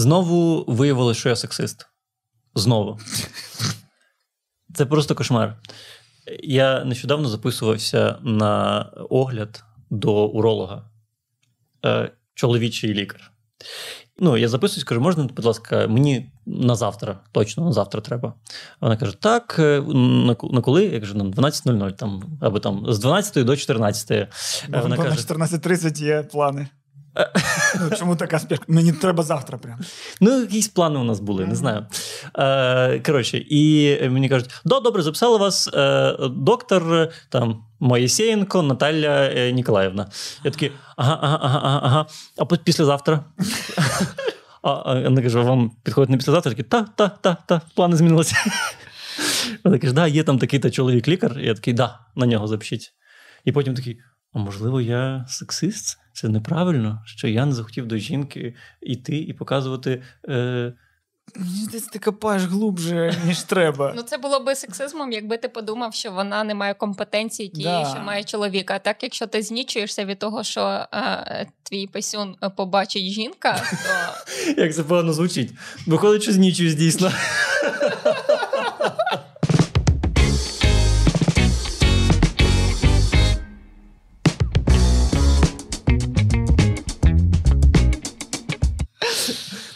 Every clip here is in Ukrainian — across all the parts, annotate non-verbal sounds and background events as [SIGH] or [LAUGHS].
Знову виявилося, що я сексист. Знову. Це просто кошмар. Я нещодавно записувався на огляд до уролога, е, чоловічий лікар. Ну, я записуюсь, кажу, можна, будь ласка, мені на завтра, точно на завтра треба. Вона каже: так, е, на, на коли? Я кажу, на 12.00 там, або там з 12 до 14. Бо, Вона каже, на 14.30 є плани. Ну, Чому така спірка? Мені треба завтра прям. Ну, якісь плани у нас були, не знаю. Е, Коротше, і мені кажуть: да, добре, записали вас е, доктор там Моїсеєнко Наталя е, Ніколаївна. Я такий, ага, ага, ага, ага. А післязавтра. [LAUGHS] А вона каже, вам підходить не післязавтра? Такий, та, та, та, та, плани змінилися. Вона каже, да, є там такий-то чоловік-лікар. Я такий, да, на нього запишіть. І потім такий, а можливо, я сексист? Це неправильно, що я не захотів до жінки йти і показувати. Е... Ти копаєш глубже, [LAUGHS] ніж треба. Ну, це було би сексизмом, якби ти подумав, що вона не має компетенції тієї, да. що має чоловіка. А так, якщо ти знічуєшся від того, що е, твій писюн побачить жінка, то. [LAUGHS] Як це погано звучить? Виходить, що знічуюсь дійсно. [LAUGHS]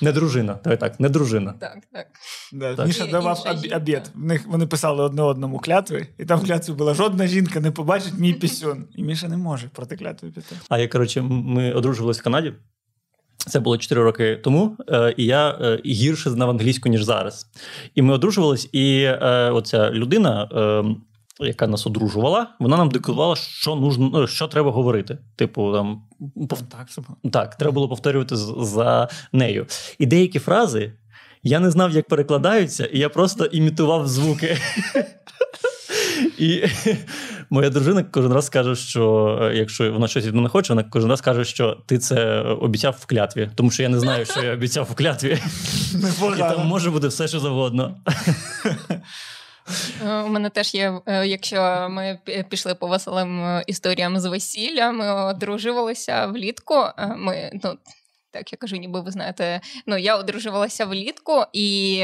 Не дружина. Давай так, не дружина. Так, так. Да, так. Міша давав обід. В них вони писали одне одному клятви, і там в клятві була жодна жінка не побачить мій пісюн. І Міша не може проти клятви піти. А я коротше, ми одружувалися в Канаді. Це було 4 роки тому, е, і я е, гірше знав англійську, ніж зараз. І ми одружувались, і е, оця людина. Яка нас одружувала, вона нам диктувала, що нужно, ну, що треба говорити. Типу, там пов... так, так, треба було повторювати за нею. І деякі фрази я не знав, як перекладаються, і я просто імітував звуки. І моя дружина кожен раз каже, що якщо вона щось від мене хоче, вона кожен раз каже, що ти це обіцяв в клятві, тому що я не знаю, що я обіцяв в клятві. І там може бути все, що завгодно. Е, у мене теж є, е, якщо ми пішли по веселим е, історіям з весілля, ми одружувалися влітку. Ми ну. Так, я кажу, ніби ви знаєте, ну я одружувалася влітку, і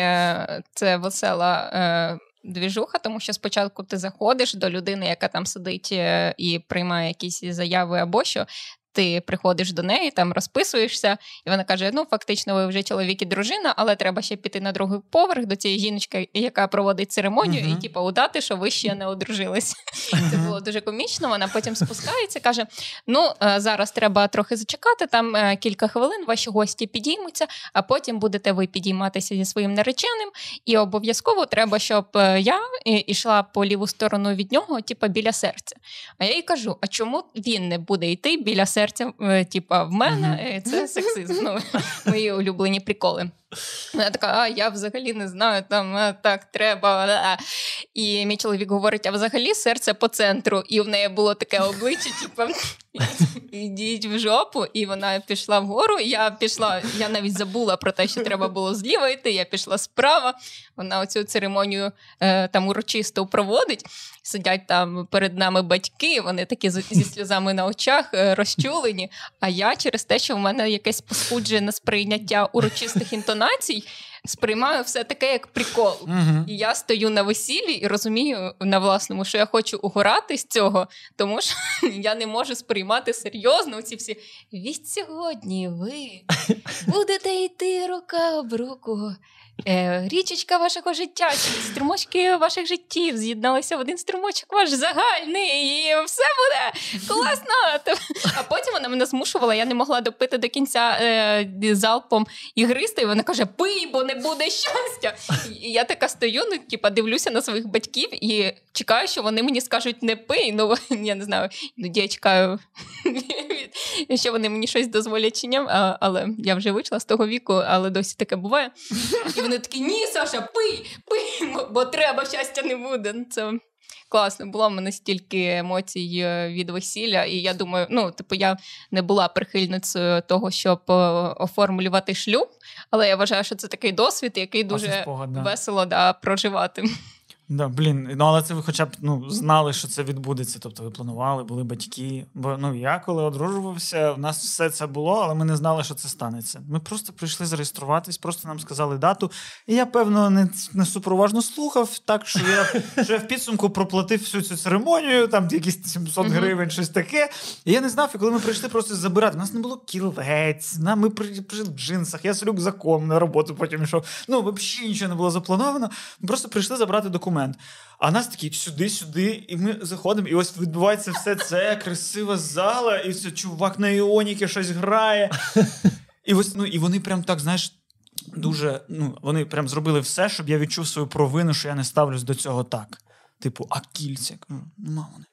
це весела двіжуха, тому що спочатку ти заходиш до людини, яка там сидить і приймає якісь заяви або що. Ти приходиш до неї, там розписуєшся, і вона каже: Ну, фактично, ви вже чоловік і дружина, але треба ще піти на другий поверх до цієї жіночки, яка проводить церемонію, uh-huh. і типу, удати, що ви ще не одружились. Uh-huh. [LAUGHS] Це було дуже комічно. Вона потім спускається, каже: Ну, е, зараз треба трохи зачекати, там е, кілька хвилин, ваші гості підіймуться, а потім будете ви підійматися зі своїм нареченим. І обов'язково треба, щоб е, я йшла по ліву сторону від нього, типу, біля серця. А я їй кажу: а чому він не буде йти біля серця? типа, в мене це сексизм. Ну, Мої улюблені приколи. Вона така, а я взагалі не знаю, там е, так треба. І мій чоловік говорить: а взагалі серце по центру. І в неї було таке обличчя, типу, ідіть в жопу. І вона пішла вгору. Я пішла, я навіть забула про те, що треба було зліва йти. Я пішла справа. Вона оцю церемонію е, там урочисто проводить. Сидять там перед нами батьки, вони такі зі сльозами на очах е, розчулені. А я через те, що в мене якесь поспуджене сприйняття урочистих інтонацій інтонацій сприймаю все таке як прикол. Угу. І я стою на весіллі і розумію на власному, що я хочу угорати з цього, тому що [LAUGHS] я не можу сприймати серйозно ці всі. Від сьогодні ви [LAUGHS] будете йти рука об руку річечка вашого життя, струмочки ваших життів з'єдналися в один струмочок ваш загальний, і все буде класно. [LAUGHS] А потім вона мене змушувала, я не могла допити до кінця е, залпом ігристи, і вона каже: Пий, бо не буде щастя. І я така стою, ну типа дивлюся на своїх батьків і чекаю, що вони мені скажуть не пий. Ну [LAUGHS] я не знаю, я чекаю, [LAUGHS] що вони мені щось дозволять чи ні, але я вже вийшла з того віку, але досі таке буває. І вони такі, ні, Саша, пий, пий, бо треба, щастя не буде. Це класно. Було в мене стільки емоцій е, від весілля, і я думаю, ну, типу, я не була прихильницею того, щоб е, оформлювати шлюб, але я вважаю, що це такий досвід, який дуже спогад, да. весело да, проживати. Да, блін, ну але це ви хоча б ну, знали, що це відбудеться. Тобто ви планували, були батьки. Бо ну я коли одружувався, у нас все це було, але ми не знали, що це станеться. Ми просто прийшли зареєструватись, просто нам сказали дату. І я, певно, не не суперуважно слухав, так що я що я в підсумку проплатив всю цю церемонію, там якісь 700 гривень, щось таке. І я не знав, і коли ми прийшли просто забирати, у нас не було кілець, ми прийшли в джинсах, я з рюкзаком на роботу потім йшов. Ну, взагалі нічого не було заплановано. Ми просто прийшли забрати документи момент. А нас такі сюди-сюди, і ми заходимо, і ось відбувається все це красива зала, і все чувак на іоніки щось грає. І ось ну і вони прям так, знаєш, дуже. ну, Вони прям зробили все, щоб я відчув свою провину, що я не ставлюсь до цього так. Типу, а кільця? нема вони.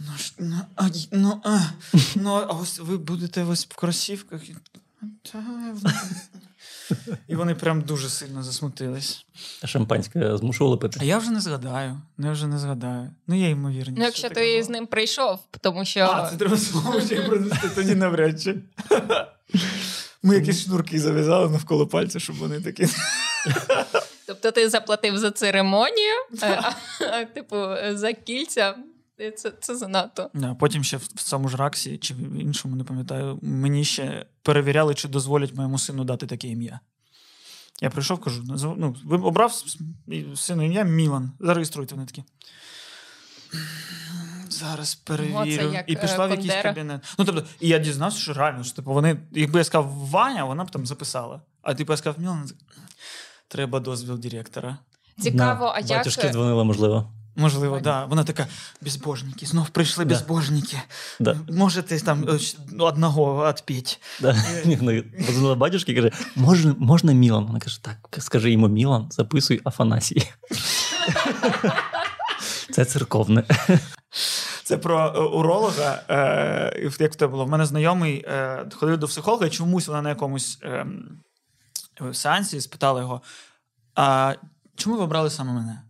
Ну, ну, а, ну, а, ну, а ось ви будете ось в кросівках. І вони прям дуже сильно засмутились. А шампанське змушували пити? А я вже не згадаю. Я вже не згадаю. Ну, є ймовірність. Ну, якщо ти було. з ним прийшов, тому що. А, це треба слово ще принести, тоді навряд чи. Ми якісь шнурки зав'язали навколо пальця, щоб вони такі. Тобто ти заплатив за церемонію, типу, за кільця. Це це занадто. Потім ще в, в цьому ж раксі чи в іншому, не пам'ятаю, мені ще перевіряли, чи дозволять моєму сину дати таке ім'я. Я прийшов, кажу: ну, ви обрав сину ім'я Мілан. Зареєструйте вони такі. Зараз перевірю. О, і пішла в якийсь кабінет. Ну, тобто, і я дізнався, що реально, що типу, вони, якби я сказав Ваня, вона б там записала. А типу я сказав Мілан, треба дозвіл директора. Цікаво, а як... Батюшки дзвонила, можливо. Можливо, так. Да. Вона така: безбожники, знов прийшли да. безбожники. Да. Можете там е, одного відпіти. Да. Позвонила батюшки і каже: можна можна Мілан? Вона каже: так, скажи йому Мілан, записуй Афанасій. [LAUGHS] Це церковне. Це про е, уролога. Е, Як тебе було? В мене знайомий е, ходив до психолога, і чомусь вона на якомусь е, сеансі спитала його: а чому ви обрали саме мене?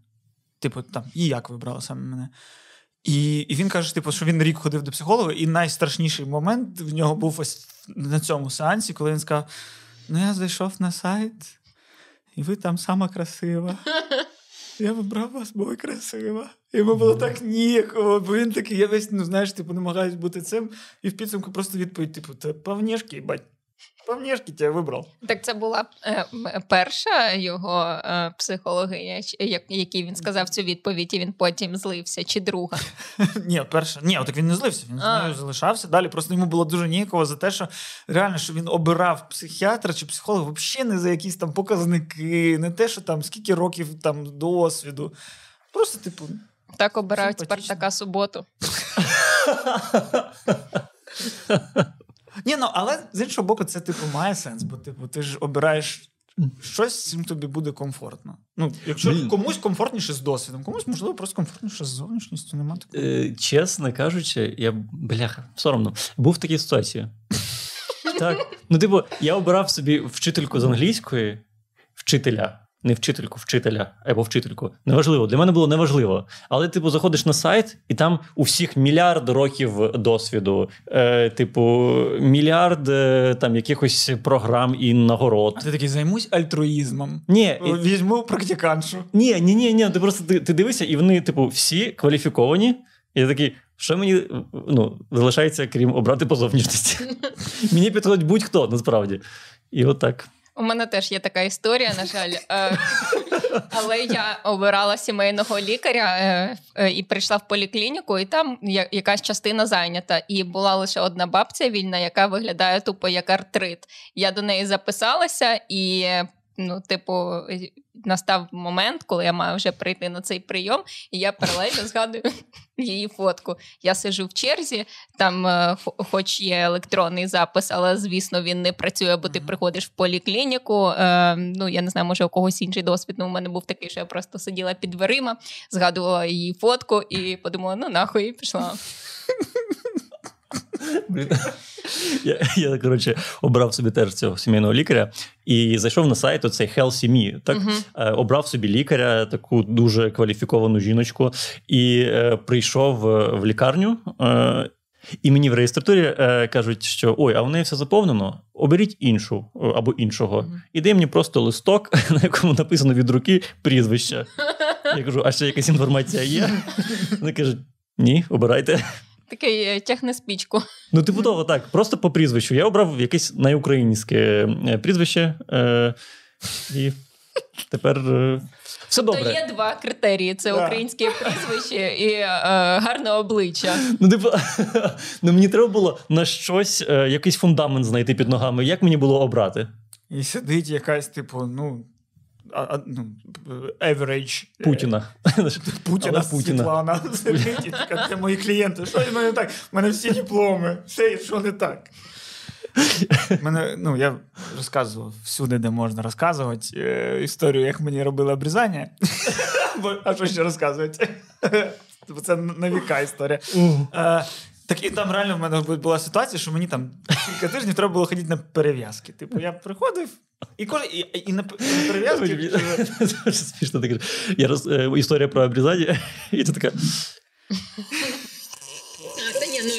Типу, там, і як вибрала саме мене. І і він каже, типу, що він рік ходив до психолога, і найстрашніший момент в нього був ось на цьому сеансі, коли він сказав: Ну, я зайшов на сайт, і ви там сама красива. [LAUGHS] Я вибрав вас, бо ви красива. Йому було так ніяково, бо він такий, я весь, ну знаєш, типу, намагаюсь бути цим, і в підсумку просто відповідь: типу, це повнішки, бать. По внешки тебе вибрав. Так це була е, перша його е, психологиня, як, який він сказав цю відповідь, і він потім злився, чи друга? [LAUGHS] Ні, перша. Ні, так він не злився, він з нею залишався далі. Просто йому було дуже ніяково за те, що реально що він обирав психіатра чи психолога взагалі не за якісь там показники, не те, що там скільки років там досвіду. Просто, типу. Так обирають Спартака суботу. [LAUGHS] Ні, ну але з іншого боку, це типу має сенс, бо типу, ти ж обираєш щось, з чим тобі буде комфортно. Ну, якщо Блін. комусь комфортніше з досвідом, комусь можливо просто комфортніше з зовнішністю. Нема такого. Е, Чесно кажучи, я бляха, соромно, був в такій ситуації. [LAUGHS] Так. Ну, типу, я обирав собі вчительку з англійської, вчителя не вчительку, вчителя або вчительку. Неважливо. Для мене було неважливо. Але, типу, заходиш на сайт, і там у всіх мільярд років досвіду, е, типу, мільярд е, там якихось програм і нагород. А ти такий займусь альтруїзмом. Ні. Візьму практиканшу. Ні, ні, ні, ні. Ти просто ти, ти дивишся, і вони, типу, всі кваліфіковані. І я такий, що мені ну, залишається, крім обрати по зовнішності? [LAUGHS] Мені підходить будь-хто насправді. І отак. У мене теж є така історія, на жаль. Е, але я обирала сімейного лікаря е, е, і прийшла в поліклініку, і там якась частина зайнята. І була лише одна бабця вільна, яка виглядає тупо як артрит. Я до неї записалася і ну, типу, настав момент, коли я маю вже прийти на цей прийом, і я паралельно згадую [LAUGHS] її фотку. Я сижу в черзі, там, е, хоч є електронний запис, але звісно він не працює, бо ти приходиш в поліклініку. Е, ну я не знаю, може у когось інший досвід. Ну, у мене був такий, що я просто сиділа під дверима, згадувала її фотку і подумала: ну нахуй і пішла. [LAUGHS] Я, я коротше, обрав собі теж цього сімейного лікаря і зайшов на сайт оцей Healthy Me, Так uh-huh. обрав собі лікаря, таку дуже кваліфіковану жіночку, і е, прийшов в лікарню. Е, І мені в реєстратурі е, кажуть, що ой, а в неї все заповнено, оберіть іншу е, або іншого. Мгм. І дай мені просто листок, [LAUGHS] на якому написано від руки прізвище. Я кажу, а ще якась інформація є? [LAUGHS] Вони кажуть, ні, обирайте. Такий е, тягне спічку. Ну, типу того, так, просто по прізвищу. Я обрав якесь найукраїнське е, прізвище. Е, і тепер е, все То є два критерії: це Да. українське прізвище і е, гарне обличчя. Ну, типу, [LAUGHS] ну, мені треба було на щось, е, якийсь фундамент знайти під ногами. Як мені було обрати? І сидить якась, типу, ну. А, ну, average е, Путіна. [LAUGHS] Путіна Путіна. Світлана [LAUGHS] це мої клієнти. Що в мене так? У мене всі дипломи, все, що не так. [LAUGHS] Мене, ну, я розказував всюди, де можна розказувати е, історію, як мені робили обрізання. А що ще розказувати? Бо це на віка історія. Е, так і там реально в мене була ситуація, що мені там кілька тижнів треба було ходити на перев'язки. Типу, я приходив і кожен і, і на, на перев'язки. Дуже смішно таке. Я роз... е, Історія про обрізання, і [LAUGHS] ти така. Та ні, ну,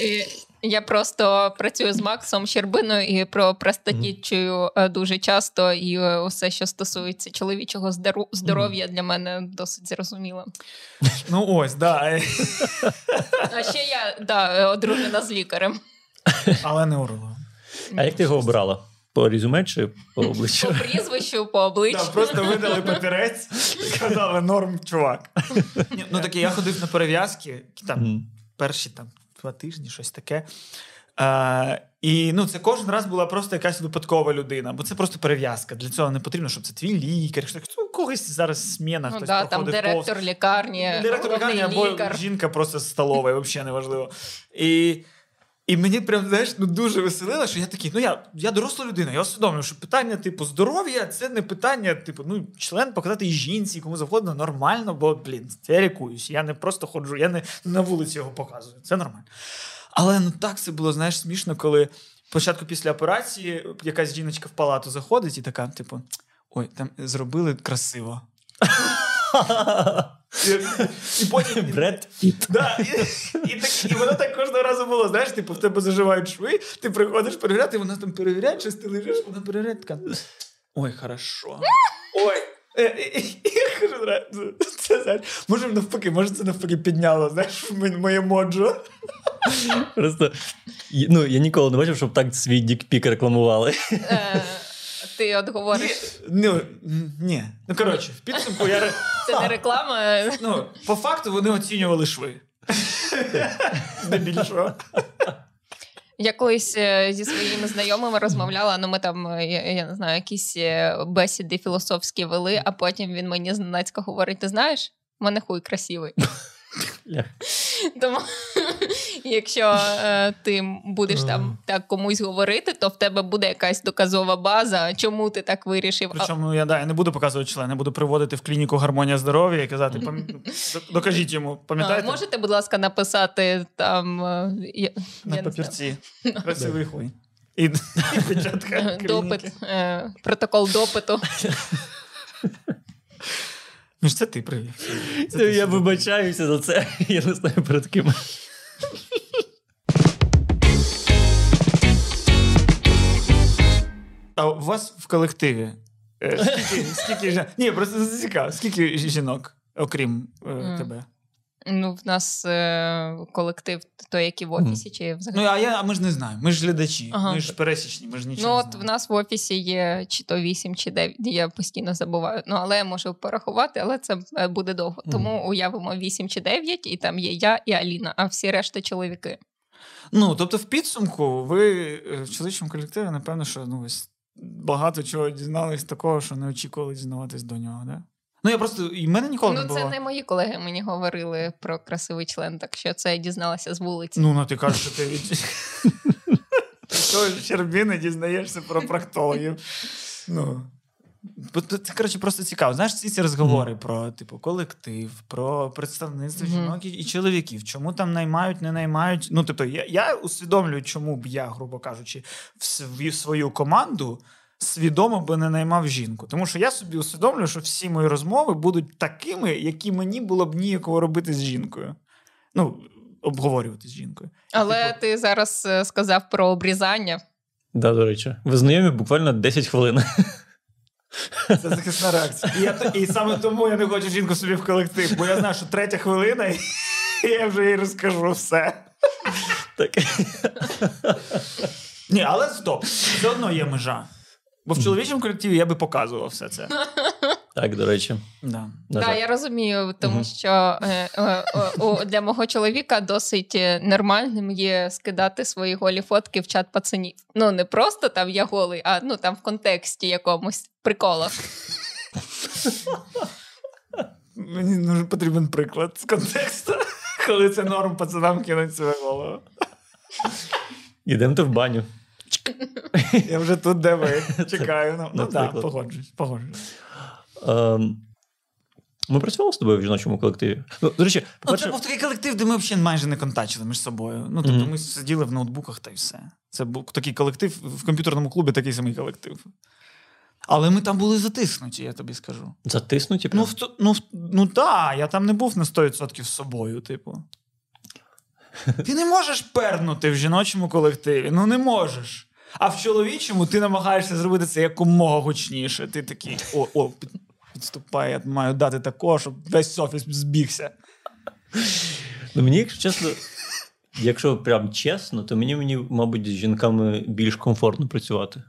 е, Я просто працюю з Максом Щербиною і про простатічую е, дуже часто, і е, усе, що стосується чоловічого здоров'я, для мене досить зрозуміло. [LAUGHS] Ну ось, да. А ще я да, е, одружена з лікарем. Але не уролог. А як ти його обирала? По резюме чи по По прізвищу, по обличчю. Так, просто видали папірець і сказали норм, чувак. Ну таке, я ходив на перев'язки, там перші там два тижні, щось таке. Е, і ну, це кожен раз була просто якась випадкова людина, бо це просто перев'язка. Для цього не потрібно, щоб це твій лікар. Що ну, когось зараз сміна, Ну, хтось да, там директор лікарні. Директор лікарні або лікар. жінка просто з столової, взагалі неважливо. І, і мені прям знаєш, ну дуже веселило, що я такий, ну я, я доросла людина, я усвідомлюю, що питання, типу, здоров'я це не питання, типу, ну, член показати жінці, кому завгодно, нормально, бо, блін, я лікуюсь. Я не просто ходжу, я не на вулиці його показую. Це нормально. Але ну так це було, знаєш, смішно, коли спочатку після операції якась жіночка в палату заходить і така, типу, ой, там зробили красиво. [LAUGHS] І, і потім [LAUGHS] Бред Піт. Да, і, і, так, і воно так кожного разу було. Знаєш, типу, в тебе заживають шви, ти приходиш перевіряти, і вона там перевіряє, щось ти лежиш, вона перевіряє, така. Ой, хорошо. Ой. Е, Я кажу, це знаєш, може навпаки, може це навпаки підняло, знаєш, моє моджо. Просто ну, я ніколи не бачив, щоб так свій дікпік рекламували. Ти от говориш, Ну, ні. Ну, коротше, в підсумку я. це не реклама. Ну, по факту вони оцінювали шви. Здебільшого. Я колись е, зі своїми знайомими розмовляла, ну ми там, е, я, я не знаю, якісь е, бесіди філософські вели, а потім він мені зненацька говорить: ти знаєш, в мене хуй красивий. [LAUGHS] Тому, якщо е, ти будеш там так комусь говорити, то в тебе буде якась доказова база, чому ти так вирішив. Причому я, да, я не буду показувати член, я буду приводити в клініку гармонія здоров'я і казати, «Пам- [LAUGHS] докажіть йому, А, пам'ятаєте? можете, будь ласка, написати там е, я, На я папірці. [LAUGHS] Красивий хуй. І, допит, е, протокол допиту. Ну ж це ти привів. Це ти я вибачаюся за це. [LAUGHS] Я не знаю перед ким. А у вас в колективі е, скільки, скільки жін- Ні, просто це цікаво. Скільки жінок, окрім е, тебе? Ну, в нас е, колектив той, який в офісі, чи взагалі. Ну, а, я, а ми ж не знаємо. Ми ж глядачі, Ага. ми ж пересічні, ми ж Ну, нічого не от в нас в офісі є чи то 8, чи 9, я постійно забуваю. Ну, але я можу порахувати, але це е, буде довго. Тому уявимо 8 чи 9, і там є я і Аліна, а всі решта чоловіки. Ну, тобто, в підсумку, ви е, в чоловічому колективі, напевно, що ну, ось багато чого дізнались такого, що не очікували дізнаватись до нього, да? Ну, я просто. І мене ніколи не ну, це не мої колеги мені говорили про красивий член, так що це я дізналася з вулиці. Ну, ну ти кажеш, що ти від. Того Щербіни дізнаєшся про проктологів. Ну. бо Це, коротше, просто цікаво. Знаєш, всі ці розговори про типу колектив, про представництво Мгм. жінок і, і чоловіків, чому там наймають, не наймають. Ну, тобто, я, я усвідомлюю, чому б я, грубо кажучи, в свою команду свідомо би не наймав жінку. Тому що я собі усвідомлюю, що всі мої розмови будуть такими, які мені було б ніяково робити з жінкою. Ну, обговорювати з жінкою. Але Типу- ти зараз е, сказав про обрізання. Да, до речі. Ви знайомі буквально 10 хвилин. [LAUGHS] Це захисна реакція. І, я, і саме тому я не хочу жінку собі в колектив, бо я знаю, що третя хвилина, і [LAUGHS] я вже їй розкажу все. Так. Ні, але стоп, все одно є межа. Бо в чоловічому колективі я би показував все це. [LAUGHS] Так, до речі. Да. Так, я розумію, тому Мгм. що е, е, е, для мого чоловіка досить е, нормальним є скидати свої голі фотки в чат пацанів. Ну, не просто там я голий, а ну там в контексті якомусь прикола. Мені дуже потрібен приклад з контексту, коли це норм пацанам кинуть себе голову. Ідемте в баню. [LAUGHS] Я вже тут, де ви. [LAUGHS] Чекаю. Ну, ну так, погоджуюсь, погоджуюсь. Ем, Ми працювали з тобою в жіночому колективі. Ну, до речі, Ну, це був такий колектив, де ми взагалі майже не контачили між собою. Ну, тобто Мгм. ми сиділи в ноутбуках та й все. Це був такий колектив в комп'ютерному клубі, такий самий колектив. Але ми там були затиснуті, я тобі скажу. затиснуті. Ну, в, ну, в- ну так, я там не був на 100% з собою, типу. Ти не можеш пернути в жіночому колективі. Ну не можеш. А в чоловічому ти намагаєшся зробити це якомога гучніше. Ти такий: о, о, підступай, я маю дати такого, щоб весь офіс збігся. Ну, мені, якщо чесно, якщо прям чесно, то мені, мені, мабуть, з жінками більш комфортно працювати.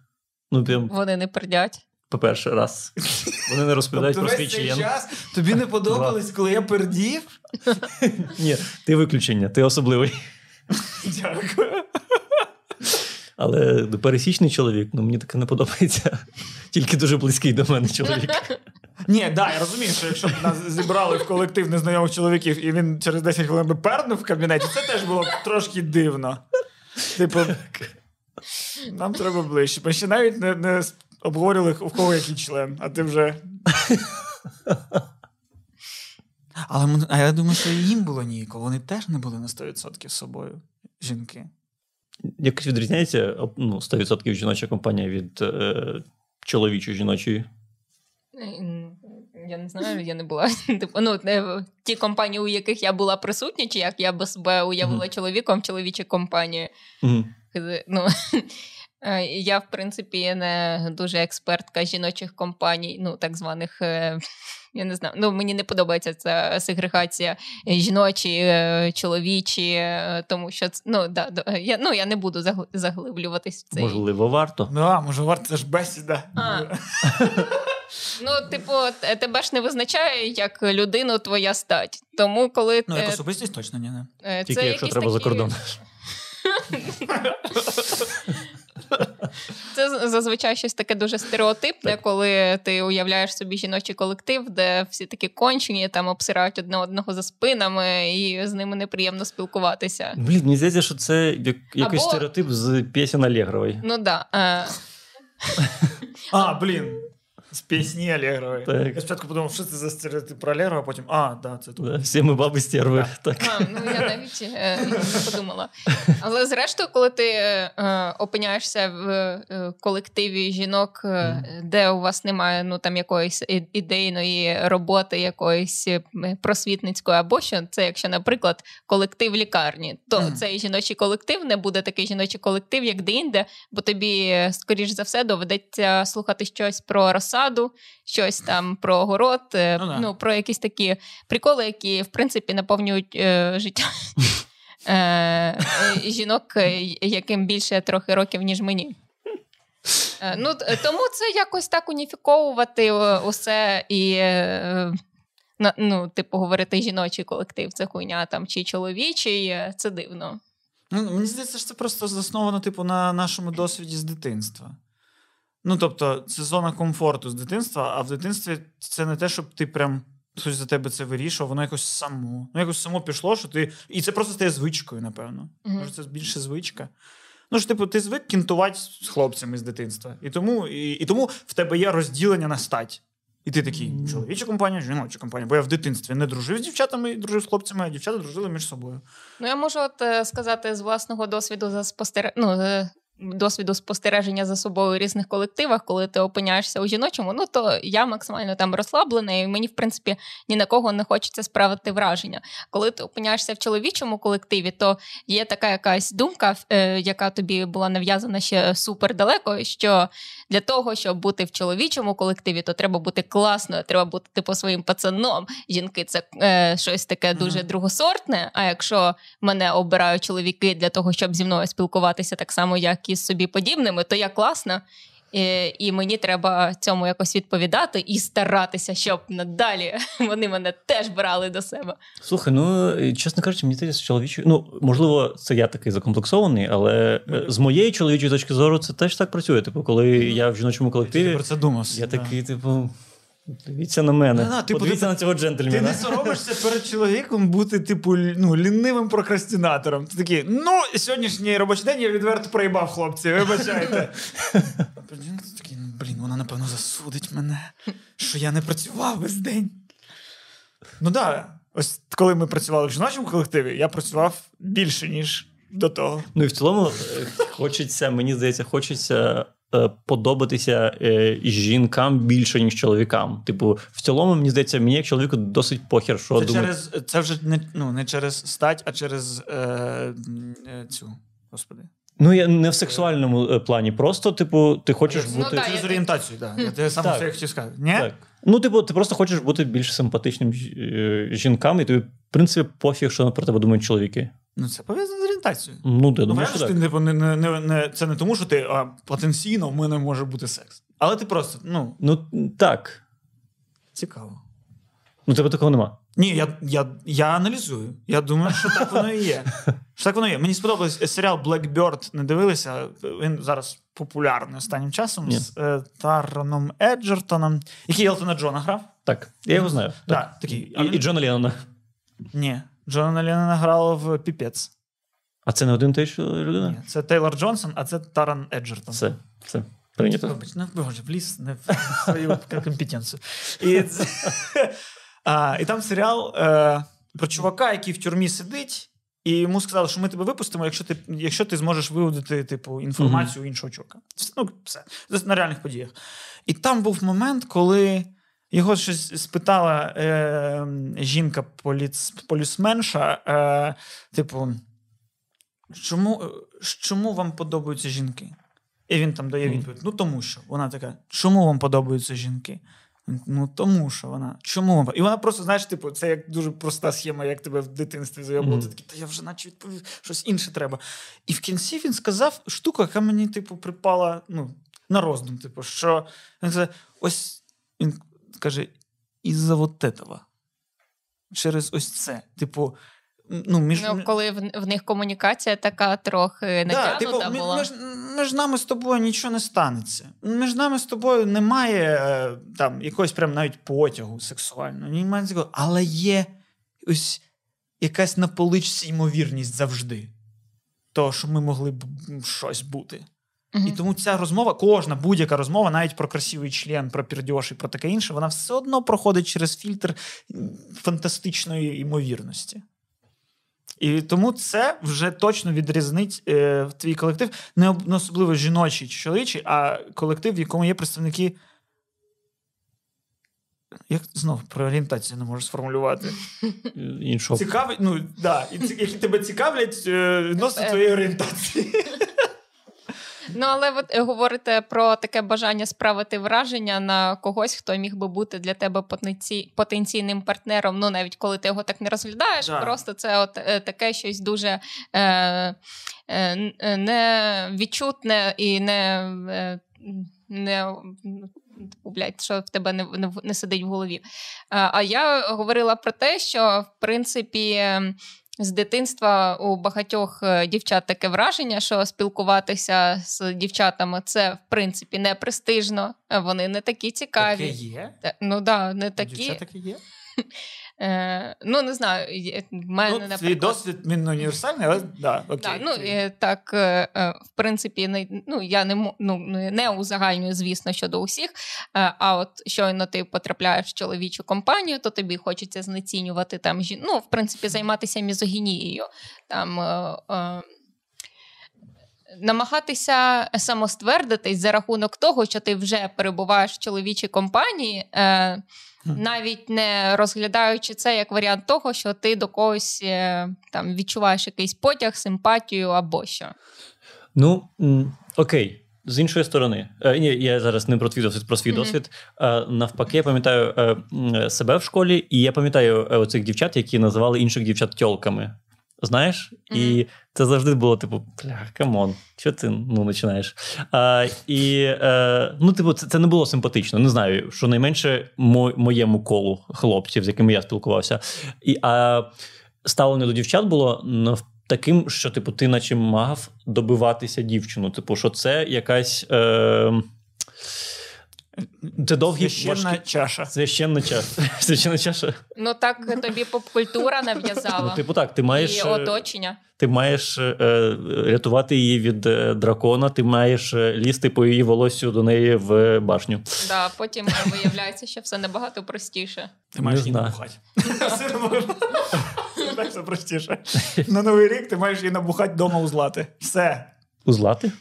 Ну, прям, Вони не придять. По-перше, раз. Вони не розповідають Тобто про свій член. час тобі не подобалось, коли я пердів? Ні, ти виключення, ти особливий. Дякую. Але пересічний чоловік, ну мені таке не подобається. Тільки дуже близький до мене чоловік. Ні, да, я розумію, що якщо б нас зібрали в колектив незнайомих чоловіків, і він через 10 хвилин би пернув в кабінеті, це теж було б трошки дивно. Типу, нам треба ближче. Ми ще навіть не, не обговорювали, у кого який член, а ти вже. Але а я думаю, що і їм було ніяково. Вони теж не були на 100% з собою, жінки. Якось відрізняється ну, 100% жіноча компанія від е, чоловічої жіночої. Я не знаю, я не була. [LAUGHS] Типу, ну, не- ті компанії, у яких я була присутня, чи як я би себе уявила Мгм. чоловіком в чоловічій компанії. Мгм. Ну, [LAUGHS] я, в принципі, не дуже експертка жіночих компаній, ну, так званих. е, Я не знаю. Ну, мені не подобається ця сегрегація е, жіночі, е, чоловічі, е, тому що це- ну, да, я, ну, я не буду загл- заглиблюватись в цей. Можливо, варто. Ну, а може, варто це ж бесіда. А. [LAUGHS] Ну, типу, тебе ж не визначає як людину твоя стать. Тому, коли Ну, е, як особистість точно ні. не. е, Тільки це якщо треба за кордон. [LAUGHS] Це зазвичай щось таке дуже стереотипне, Так. коли ти уявляєш собі жіночий колектив, де всі такі кончені, там обсирають одне одного за спинами, і з ними неприємно спілкуватися. Блін, мені здається, що це як, якийсь Або- стереотип з пісень Алєгрової. Ну да. Е, [LAUGHS] А, блін. З пісні Алєгрової. Так. Я спочатку подумав, що це за стереотип про Алєгрова, а потім, а, да, це тут. Да, Всі ми баби стерви. Так. а, ну я навіть е, не подумала. Але зрештою, коли ти е, опиняєшся в е, колективі жінок, е, де у вас немає ну там якоїсь ідейної роботи, якоїсь е, просвітницької, або що це, якщо, наприклад, колектив лікарні, то Мгм. цей жіночий колектив не буде такий жіночий колектив, як де-інде, бо тобі, е, скоріш за все, доведеться слухати щось про розсаду, щось там про город, е, Ну ну, про якісь такі приколи, які в принципі наповнюють е, життя. [LAUGHS] е, Жінок, е, яким більше трохи років, ніж мені. Ну, тому це якось так уніфіковувати усе і, ну, типу, говорити жіночий колектив, це хуйня там, чи чоловічий, це дивно. Ну, мені здається, що це просто засновано, типу, на нашому досвіді з дитинства. Ну, тобто, це зона комфорту з дитинства, а в дитинстві це не те, щоб ти прям хтось за тебе це вирішував, воно якось само. Ну, якось само пішло, що ти. І це просто стає звичкою, напевно. Мгм. Може, це більше звичка. Ну ж, типу, ти звик кінтувати з хлопцями з дитинства. І тому, і, і тому в тебе є розділення на стать. І ти такий, чоловіча компанія, жіноча компанія. Бо я в дитинстві не дружив з дівчатами дружив з хлопцями, а дівчата дружили між собою. Ну, я можу от е, сказати з власного досвіду за спостер... ну, е, досвіду спостереження за собою у різних колективах, коли ти опиняєшся у жіночому, ну то я максимально там розслаблена, і мені, в принципі, ні на кого не хочеться справити враження. Коли ти опиняєшся в чоловічому колективі, то є така якась думка, е, яка тобі була нав'язана ще супер далеко. Що для того, щоб бути в чоловічому колективі, то треба бути класною, треба бути типу своїм пацаном. Жінки це е, щось таке дуже mm-hmm. другосортне. А якщо мене обирають чоловіки для того, щоб зі мною спілкуватися так само, як і собі подібними, то я класна. І, і мені треба цьому якось відповідати і старатися, щоб надалі [LAUGHS] вони мене теж брали до себе. Слухай, ну чесно кажучи, мені здається, чоловічою. Ну можливо, це я такий закомплексований, але е, з моєї чоловічої точки зору це теж так працює. Типу, коли я в жіночому колективі, я про це думав. Я такий, типу. Дивіться на мене. Не, не, типу, Подивіться ти, на цього джентльмена. Ти не соромишся перед чоловіком бути, типу, ну, лінивим прокрастинатором. Ти такий, ну, сьогоднішній робочий день я відверто проїбав хлопці, вибачайте. [LAUGHS] такий, блін, вона, напевно, засудить мене, що я не працював весь день. Ну так, да, ось коли ми працювали в жіночому колективі, я працював більше, ніж до того. Ну і в цілому е, хочеться, мені здається, хочеться подобатися е, жінкам більше, ніж чоловікам. Типу, в цілому, мені здається, мені як чоловіку досить похер, що це через це вже не ну, не через стать, а через е, е, цю господи. Ну, я не в сексуальному е, плані. Просто, типу, ти хочеш ну, бути. Ну, через я... орієнтацію, так. Я саме що я хотів сказати. Ні? Так. Ну, типу, ти просто хочеш бути більш симпатичним жінкам, і тобі, в принципі, пофіг, що про тебе думають чоловіки. Ну, це пов'язано з орієнтацією. Ну, ти думаєш, що так. Ти, не, не, не, не, Це не тому, що ти а, потенційно в мене може бути секс. Але ти просто, ну. Ну, так. Цікаво. Ну, тебе такого нема. Ні, я я, я аналізую. Я думаю, що так воно і є. Що так воно є. Мені сподобався серіал Blackbird, не дивилися. Він зараз популярний останнім часом Ні. з е, Тароном Еджертоном, який Елтона Джона грав. Так, я його знаю. Так, так. такий. І, і Джона Леннона. Ні. Джона Леннона грала в піпець. А це не один той ж людина? Ні, Це Тейлор Джонсон, а це Таран Еджертон. Все, все. Прийнято. Ну, боже, вліз не в свою компетенцію. І це, [LAUGHS] а, і там серіал е, про чувака, який в тюрмі сидить, і йому сказали, що ми тебе випустимо, якщо ти якщо ти зможеш виводити типу, інформацію mm-hmm. іншого чувака. Ну, все. На реальних подіях. І там був момент, коли. Його щось спитала е, жінка поліц, полісменша, е, типу, чому чому вам подобаються жінки? І він там дає відповідь: ну тому що. Вона така, чому вам подобаються жінки? Ну тому що вона. Чому вам? І вона просто, знаєш, типу, це як дуже проста схема, як тебе в дитинстві. Ти такий, та я вже наче відповів, щось інше треба. І в кінці він сказав штуку, яка мені, типу, припала ну, на роздум. Типу, що він сказав, ось він каже, із-за вот этого. Через ось це. Типу, ну, між... ну, Коли в, в них комунікація така трохи натягнута да, типу, була. Між, між нами з тобою нічого не станеться. Між нами з тобою немає е, там якогось прям навіть потягу сексуального. Немає Але є ось якась на поличці ймовірність завжди. Того, що ми могли б щось бути. І тому ця розмова, кожна будь-яка розмова, навіть про красивий член, про пірдьош і про таке інше, вона все одно проходить через фільтр фантастичної ймовірності. І тому це вже точно відрізнить е, твій колектив, не особливо жіночий чи чоловічий, а колектив, в якому є представники. Як знову про орієнтацію не можу сформулювати. Іншого. Цікавить, ну, да, які тебе цікавлять е, відносно е, твоєї орієнтації. Ну, але ви е, говорите про таке бажання справити враження на когось, хто міг би бути для тебе потенційним партнером. Ну, навіть коли ти його так не розглядаєш, да. просто це от е, таке щось дуже е, е, невідчутне і не. Е, не блядь, що в тебе не, не не, сидить в голові. А я говорила про те, що в принципі з дитинства у багатьох е, дівчат таке враження, що спілкуватися з дівчатами це в принципі не престижно, вони не такі цікаві. Таке є? Ну да, не такі. Дівчата таке є? [LAUGHS] Е, Ну, не знаю, в мене ну, Твій досвід він універсальний, але да, окей. Да, ну, е, так, е, е, в принципі, не, ну, я не ну, не узагальнюю, звісно, щодо усіх. А от щойно ти потрапляєш в чоловічу компанію, то тобі хочеться знецінювати там ну, в принципі, займатися мізогінією. Там намагатися самоствердитись за рахунок того, що ти вже перебуваєш в чоловічій компанії, е, навіть не розглядаючи це як варіант того, що ти до когось е, там відчуваєш якийсь потяг, симпатію або що. Ну окей. З іншої сторони, е, ні, я зараз не про твій досвід, про свій Мгм. досвід. Е, навпаки, я пам'ятаю е, себе в школі, і я пам'ятаю е, оцих дівчат, які називали інших дівчат тьолками. Знаєш? І це завжди було, типу, бля, come on, що ти ну, починаєш? А, і е, ну, типу, це, це не було симпатично. Не знаю, що найменше мо, моєму колу хлопців, з якими я спілкувався. І, а ставлення до дівчат було таким, що, типу, ти наче мав добиватися дівчину. Типу, що це якась. Е, це довгий Священна важкий- чаша. Священна чаша. [LAUGHS] Священна чаша. Ну так тобі поп-культура нав'язала Ну, типу, так, ти маєш. е, оточення. Ти маєш е, рятувати її від е, дракона, ти маєш е, лізти по її волоссю до неї в башню. Да, потім е, виявляється, що все набагато простіше. Ти маєш її набухати. Так [LAUGHS] все простіше. На новий рік ти маєш її набухати вдома у злати. Все. Узлати?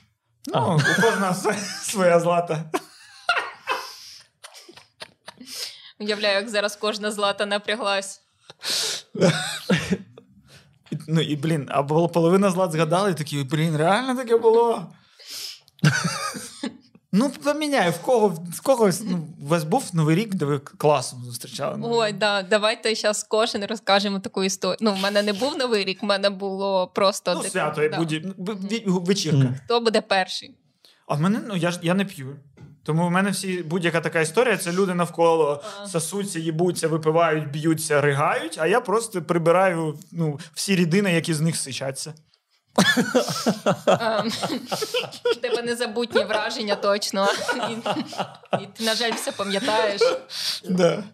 Ну, у кожного своя злата. Уявляю, як зараз кожна злата напряглась. Ну і блін, а половина злат згадали, і такі, блін, реально таке було. Ну, поміняй, в кого в когось, ну, у вас був новий рік, де ви класом зустрічали. Ну, Ой, да, давайте зараз кожен розкажемо таку історію. Ну, в мене не був новий рік, в мене було просто Ну, таке- свято, да. будь- вечірка. Хто буде перший? А в мене, ну я ж я не п'ю. Тому в мене всі будь-яка така історія, це люди навколо сасуться, сосуться, їбуться, випивають, б'ються, ригають, а я просто прибираю ну, всі рідини, які з них сичаться. Ем, [LAUGHS] тебе незабутні враження точно. І, і ти, на жаль, все пам'ятаєш. Да.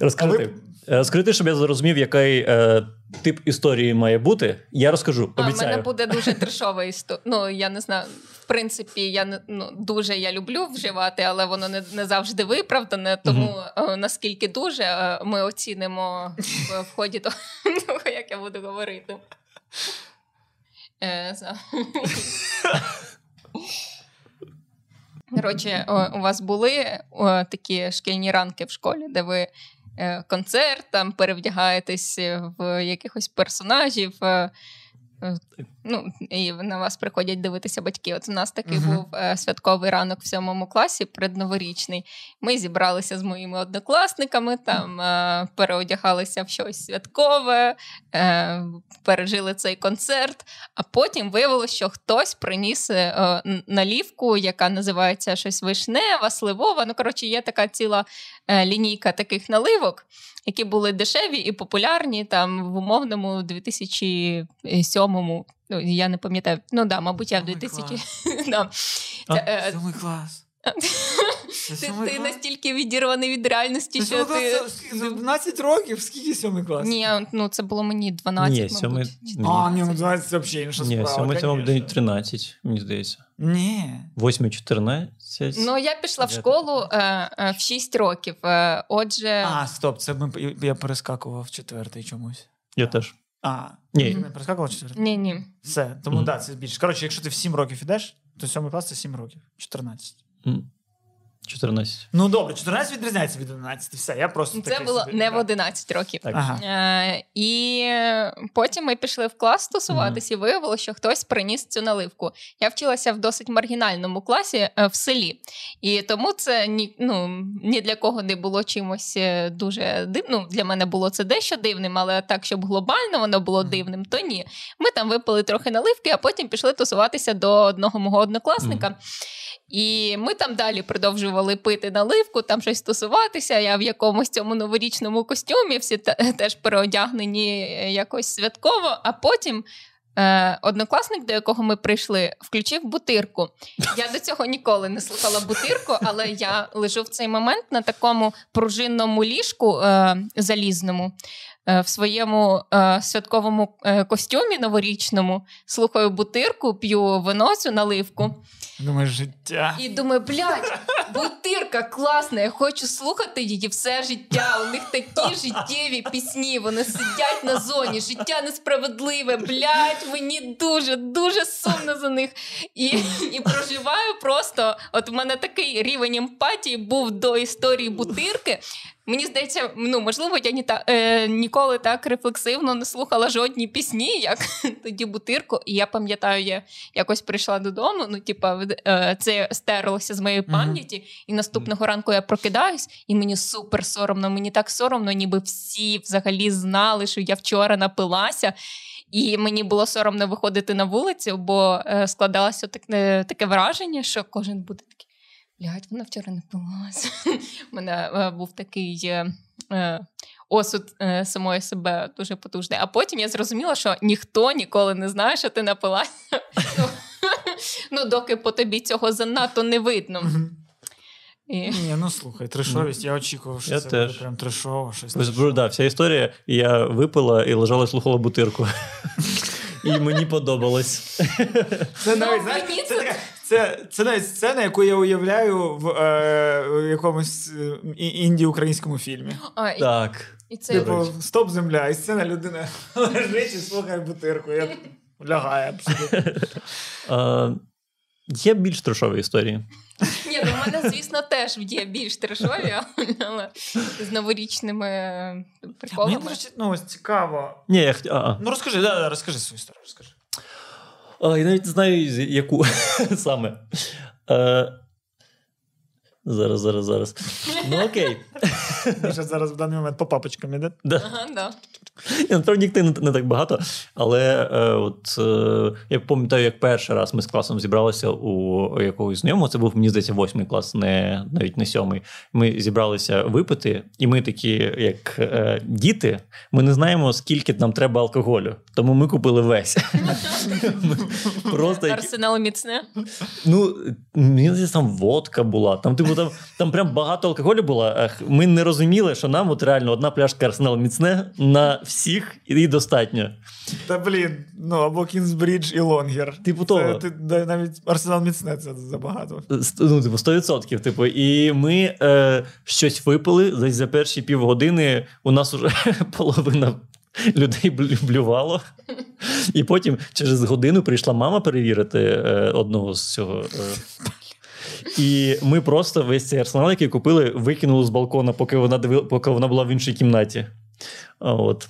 Розкажи. Ти. Е, Розкажи, ти, щоб я зрозумів, який е, тип історії має бути. Я розкажу, А, мене буде дуже трешова історія. Ну, я не знаю. В принципі, я не ну, дуже я люблю вживати, але воно не, не завжди виправдане. Тому е, наскільки дуже е, ми оцінимо в, в ході того, як я буду говорити. Е, за- Коротше, у вас були такі шкільні ранки в школі, де ви е, концерт, там перевдягаєтесь в якихось персонажів. Е, Ну, і на вас приходять дивитися батьки. От у нас такий Мгм. був е, святковий ранок в сьомому класі, предноворічний. Ми зібралися з моїми однокласниками, там е, переодягалися в щось святкове, е, пережили цей концерт. А потім виявилося, що хтось приніс е, налівку, яка називається щось вишнева, сливова. Ну, коротше, є така ціла е, лінійка таких наливок, які були дешеві і популярні там в умовному 2007-му. Ну, я не пам'ятаю. Ну да, мабуть, я в Ой, 2000... [LAUGHS] да. Е, Сьомий клас. Ти, ти клас? настільки відірваний від реальності, що сьомий ти. 12 років, скільки сьомий клас? Ні, ну це було мені 12, Ні, мабуть. сьомий- ні. А, ні, ну 12 це взагалі інша Ні, справа. сьомий цьому конечно. день 13, мені здається. Ні. Восьмий 14. Ну, я пішла в школу е, е, в 6 років. Е, отже, А, стоп, це ми, я перескакував в четвертий чомусь. Я теж. А, Ні. ти не перескакував четвертий? ні, ні. Все, тому Мгм. да, це більше. Коротше, якщо ти в 7 років ідеш, то сьомий клас це 7 років. 14. М, 14. Ну добре, 14 відрізняється від 11. Все, я просто Це такий було собі, не в 11 років. Так. Ага. Е, і потім ми пішли в клас тусуватись, і виявилося, що хтось приніс цю наливку. Я вчилася в досить маргінальному класі е, в селі, і тому це ні, ну, ні для кого не було чимось е, дуже дивним. Ну, для мене було це дещо дивним, але так, щоб глобально воно було Мгм. дивним, то ні. Ми там випили трохи наливки, а потім пішли тусуватися до одного мого однокласника. І ми там далі продовжували пити наливку, там щось тусуватися. Я в якомусь цьому новорічному костюмі, всі теж переодягнені е, якось святково. А потім е, однокласник, до якого ми прийшли, включив бутирку. Я до цього ніколи не слухала бутирку, але я лежу в цей момент на такому пружинному ліжку е, залізному. Е, в своєму е, святковому е, костюмі новорічному, слухаю бутирку, п'ю вино цю наливку. Думаєш, життя. І думаю, блядь, бутирка класна, я хочу слухати її все життя. У них такі життєві пісні, вони сидять на зоні, життя несправедливе, блядь, мені дуже, дуже сумно за них. І і проживаю просто. От в мене такий рівень емпатії був до історії бутирки. Мені здається, ну можливо, я ні та е, ніколи так рефлексивно не слухала жодні пісні, як [LAUGHS] тоді бутирку. І я пам'ятаю, я якось прийшла додому. Ну, типа, е, це стерлося з моєї пам'яті, mm-hmm. і наступного ранку я прокидаюсь, і мені супер соромно. Мені так соромно, ніби всі взагалі знали, що я вчора напилася. І мені було соромно виходити на вулицю, бо е, складалося таке, таке враження, що кожен буде. Блядь, вона вчора не пилася. [LAUGHS] У мене е, був такий е, е, осуд самої себе дуже потужний. А потім я зрозуміла, що ніхто ніколи не знає, що ти напилася. Ну, [LAUGHS] ну, доки по тобі цього занадто не видно. І... Ні, ну слухай, трешовість, я очікував, що я це теж. буде прям трешово. щось трешово. Да, Вся історія, я випила і лежала, слухала бутирку. [LAUGHS] І мені подобалось. Це навіть знаєш, це, така, це, це навіть сцена, яку я уявляю в е, якомусь інді-українському фільмі. А, і, так. І це... Типу, стоп, земля, і сцена людина [LAUGHS] лежить і слухає бутирку. Я лягає абсолютно. [LAUGHS] Є більш трешові історії. Ні, ну в мене, звісно, теж є більш трешові, [LAUGHS] але з новорічними приколами. Мені дуже ну, ось цікаво. Ні, я Ну розкажи, да, да, розкажи свою історію. розкажи. А, я навіть не знаю, яку [LAUGHS] саме. Е, Зараз, зараз, зараз. Ну окей. Міша зараз в даний момент по папочкам іде. Да. Ага, да. Насправді дітей не, не так багато, але е, от е, я пам'ятаю, як перший раз ми з класом зібралися у якогось знайомого. Це був, мені здається, восьмий клас, не навіть не сьомий. Ми зібралися випити, і ми такі, як е, діти, ми не знаємо, скільки нам треба алкоголю. Тому ми купили весь. Просто Арсенал міцне. Ну, мені здається, там водка була. Там, типу, там, там прям багато алкоголю було. Ми не розуміли, що нам от реально одна пляшка Арсенал міцне на всіх і достатньо. Та блін, ну або Кінзбрідж і Лонгер. Типу того. Ти, навіть Арсенал міцне це забагато. Ну, типу, 100%. Типу, і ми е, щось випили десь за перші півгодини. У нас уже [LAUGHS] половина. Людей блювало. І потім через годину прийшла мама перевірити е, одного з цього. Е. І ми просто весь цей арсенал, який купили, викинули з балкона, поки вона поки вона була в іншій кімнаті. От.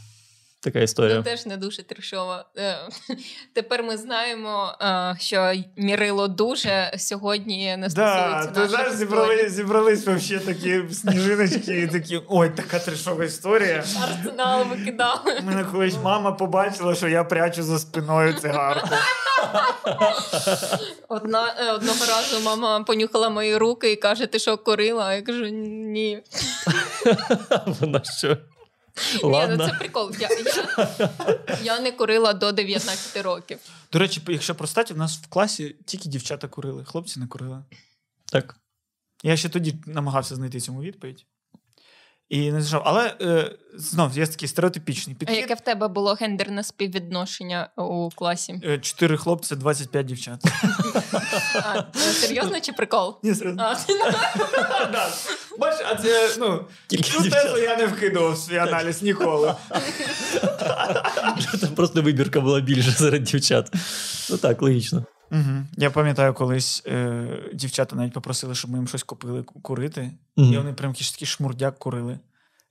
Така історія. Це теж не дуже трешова. Е, [LAUGHS] тепер ми знаємо, е, що мірило дуже сьогодні не стосується. Да, ти знаєш, зібрали, зібрались вообще такі сніжиночки, і такі ой, така трешова історія. Арсенал викидали. [LAUGHS] Мене колись мама побачила, що я прячу за спиною цигарку. Одна, е, Одного разу мама понюхала мої руки і каже: Ти що курила? Я кажу, ні. [LAUGHS] Вона що? Ні, ну це прикол. Я, я, я не курила до 19 років. До речі, якщо про статі, в нас в класі тільки дівчата курили, хлопці не курили. Так. Я ще тоді намагався знайти цьому відповідь. І не знайшов. Але е, знов є такий стереотипічний підхід. А яке в тебе було гендерне співвідношення у класі? Е, чотири хлопці, 25 дівчат. А, Серйозно чи прикол? Ні, серйозно. [LAUGHS] Бачиш, а це ну, цю тезу я не вкидував в свій аналіз ніколи. Там просто вибірка була більша серед дівчат. Ну так, логічно. Угу. Я пам'ятаю, колись е, дівчата навіть попросили, щоб ми їм щось купили курити, угу. і вони прям якийсь такий шмурдяк курили.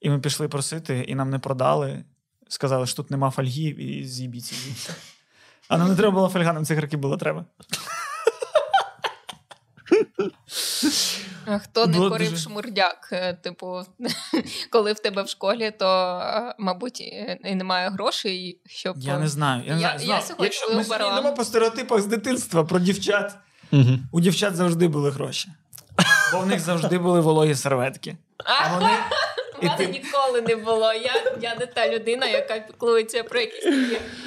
І ми пішли просити, і нам не продали. Сказали, що тут нема фольги, і з'їбіться. А нам не треба було фольга, нам цигарки було треба. Хто не курив дуже... шмурдяк? Е, типу, [LAUGHS] коли в тебе в школі, то, мабуть, і немає грошей, щоб. Я не знаю. Я, я, я Якщо ми йдемо по стереотипах з дитинства про дівчат, угу. у дівчат завжди були гроші. [LAUGHS] Бо в них завжди були вологі серветки. [LAUGHS] А вони у мене ти... ніколи не було. Я я не та людина, яка піклується про якісь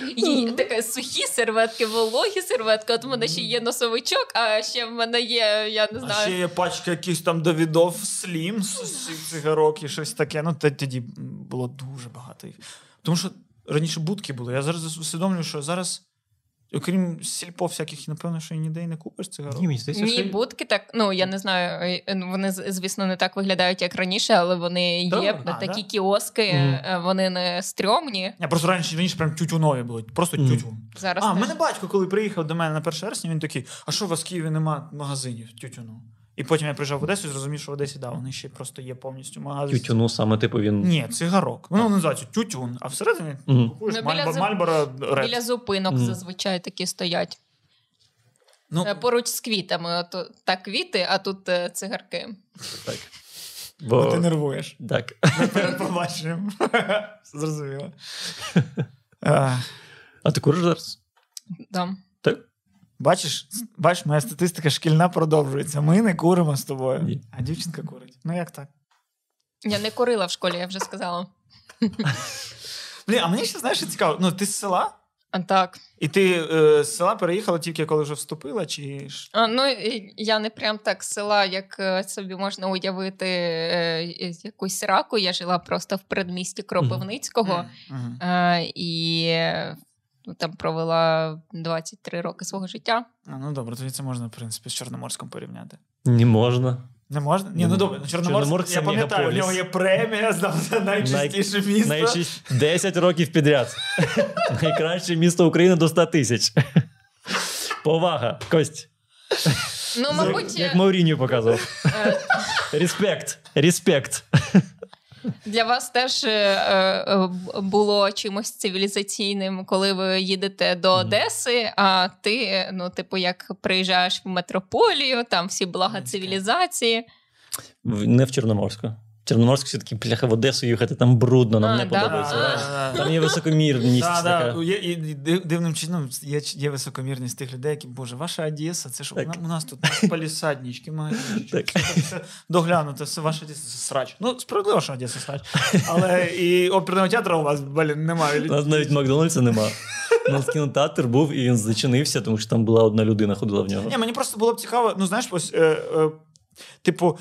такі таке сухі серветки, вологі серветки. От в мене ще є носовичок, а ще в мене є, я не знаю. А ще є пачка якихось там Давідов Слім з цигарок і щось таке. Ну тоді було дуже багато. Тому що раніше будки були. Я зараз усвідомлюю, що зараз, окрім сільпо всяких, напевно, що і ніде й не купиш цигарок. Ні, мені здається, Ні, що... будки так. Ну я не знаю. е, ну, Вони звісно не так виглядають, як раніше, але вони є Да? А, такі да? кіоски, е, вони не стрьомні. Я просто раніше раніше прям тютюнові були. Просто mm. тютюн. Зараз А, в теж. мене батько, коли приїхав до мене на 1 вересня, він такий: а що у вас в Києві нема магазинів тютюну? І потім я приїжджав в Одесу і зрозумів, що в Одесі да, вони ще просто є повністю магазин. Тютюну саме, типу, він. Ні, цигарок. Воно називається тютюн, а всередині Мгм. купуєш Ну, біля Мальбо- Ред. Біля зупинок Мгм. зазвичай такі стоять. Ну, Е, Поруч з квітами. От, так квіти, а тут е, цигарки. Так. бо ти нервуєш Так. перед побаченням. [LAUGHS] Зрозуміло. А, [LAUGHS] А ти куриш зараз? Да. Бачиш, бачиш, моя статистика шкільна продовжується. Ми не куримо з тобою, Ні. а дівчинка курить. Ну як так? Я не курила в школі, я вже сказала. Блін, а мені ще знаєш, що цікаво. Ну, ти з села? А так. І ти е, з села переїхала тільки коли вже вступила, чи ж? А, ну, я не прям так з села, як е, собі можна уявити е, якусь раку. Я жила просто в передмісті Кропивницького Мгм. е, і там провела 23 роки свого життя. А, ну добре, тоді це можна, в принципі, з Чорноморськом порівняти. Не можна. Не можна? Ні, ну добре, ну Чорноморськ, Чорноморськ я пам'ятаю, в мегаполіс. нього є премія за найчистіше місто. Найчист... 10 років підряд. [LAUGHS] Найкраще місто України до 100 тисяч. Повага, Кость. Ну, мабуть, Як Маурінію показував. е, Респект. Респект. Для вас теж е, е, було чимось цивілізаційним, коли ви їдете до Одеси, а ти, ну, типу, як приїжджаєш в метрополію, там всі блага цивілізації. Не в Чорноморську. В Чорноморську все-таки пляха в Одесу їхати, там брудно, нам А, не да? подобається. А. да. Там є високомірність. Так, така. да. Є, і дивним чином є, є високомірність тих людей, які, боже, ваша Одеса, це ж Так. у нас тут палісаднички, магазинчики, Так. все, все доглянуто, все ваша Одеса це срач. Ну, справедливо, що Одеса срач. Але і оперного театру у вас, блін, немає. У нас навіть Макдональдса нема. У нас кінотеатр був, і він зачинився, тому що там була одна людина, ходила в нього. Ні, мені просто було б цікаво, ну знаєш, ось, е, е, типу.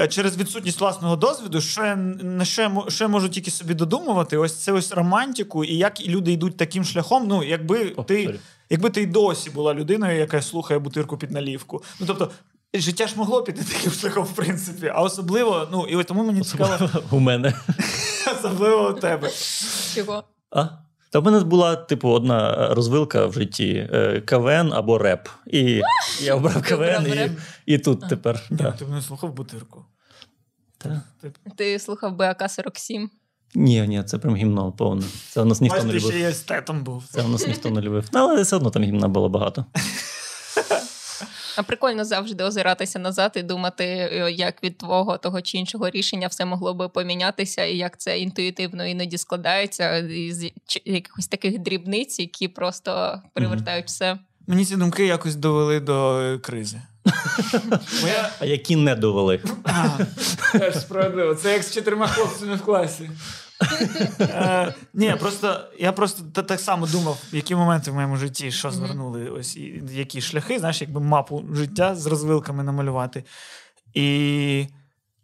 Е, Через відсутність власного досвіду, що я, на що я, мо- що я можу тільки собі додумувати, ось це ось романтику, і як люди йдуть таким шляхом. Ну, якби О, ти, sorry. якби ти й досі була людиною, яка слухає бутирку під налівку. Ну тобто, життя ж могло піти таким шляхом, в принципі, а особливо, ну і тому мені цікаво, У мене. [LAUGHS] особливо у тебе. Чого? А? Та в мене була, типу, одна розвилка в житті: е, КВН або реп. І я обрав КВН, і, і тут тепер. Ні, Да. ти мене слухав бутирку. Та. Ти, слухав БАК 47. Ні, ні, це прям гімно повне. Це у нас ніхто не любив. ще був. Це у нас ніхто не любив. Ну, але все одно там гімна було багато. [LAUGHS] А прикольно завжди озиратися назад і думати, е, як від твого того чи іншого рішення все могло би помінятися, і як це інтуїтивно іноді складається із якихось таких дрібниць, які просто привертають все. Мені ці думки якось довели до е, кризи. [LAUGHS] Моя... А які не довели. А, справедливо. Це як з чотирма хлопцями в класі. Е, ні, просто я просто так само думав, які моменти в моєму житті, що звернули, ось які шляхи, знаєш, якби мапу життя з розвилками намалювати. І,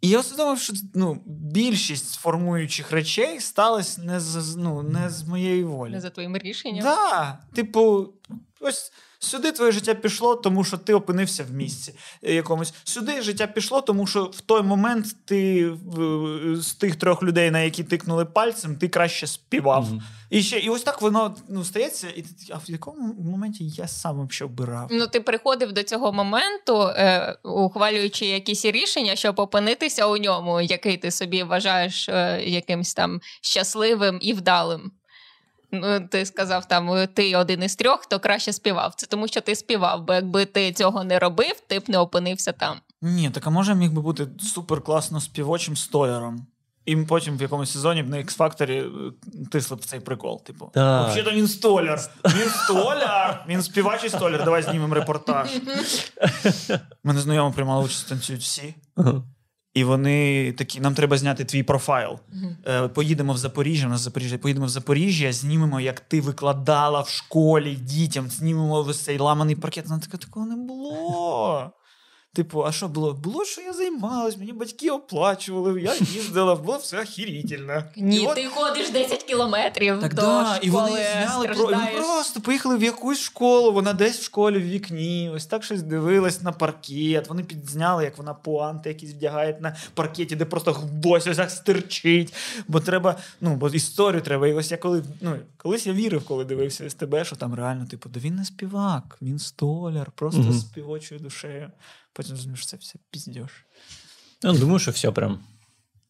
і я усвідомив, що ну, більшість формуючих речей сталося не з, ну, не з моєї волі. Не за твоїм рішенням. Да, типу, ось сюди твоє життя пішло, тому що ти опинився в місці е, якомусь. Сюди життя пішло, тому що в той момент ти з тих трьох людей, на які тикнули пальцем, ти краще співав. Мгм. І ще, і ось так воно ну, стається. І а в якому моменті я сам взагалі обирав? Ну, ти приходив до цього моменту, е, ухвалюючи якісь рішення, щоб опинитися у ньому, який ти собі вважаєш е, якимсь там щасливим і вдалим. Ну, ти сказав там, ти один із трьох, хто краще співав. Це тому, що ти співав, бо якби ти цього не робив, ти б не опинився там. Ні, так а може міг би бути супер класно співочим столяром. І потім в якомусь сезоні б на X-Factor тисли б цей прикол. Типу, Так. взагалі він столяр. Він столяр. Він співачий столяр. Давай знімемо репортаж. [LAUGHS] Мене знайомо приймали участь танцюють всі. І вони такі: нам треба зняти твій профайл. Е, поїдемо в Запоріжжя. У нас Запоріжжя. Поїдемо в Запоріжжя, знімемо, як ти викладала в школі дітям, знімемо весь цей ламаний паркет. Вона така такого не було. Типу, а що було? Було, що я займалась, мені батьки оплачували, я [LAUGHS] їздила, було все охерітельно. Ні, І от- ти ходиш 10 кілометрів так, до да, школи, і вони зняли про і ми просто поїхали в якусь школу. Вона десь в школі в вікні. Ось так щось дивилась на паркет. Вони підзняли, як вона пуанти якісь вдягає на паркеті, де просто гвоздь ось так стирчить. Бо треба, ну бо історію треба. І ось я коли ну колись я вірив, коли дивився СТБ, що там реально, типу, да він не співак, він столяр, просто з співочою душею. Потім розумієш, що це все піздєш. Я думаю, що все прям.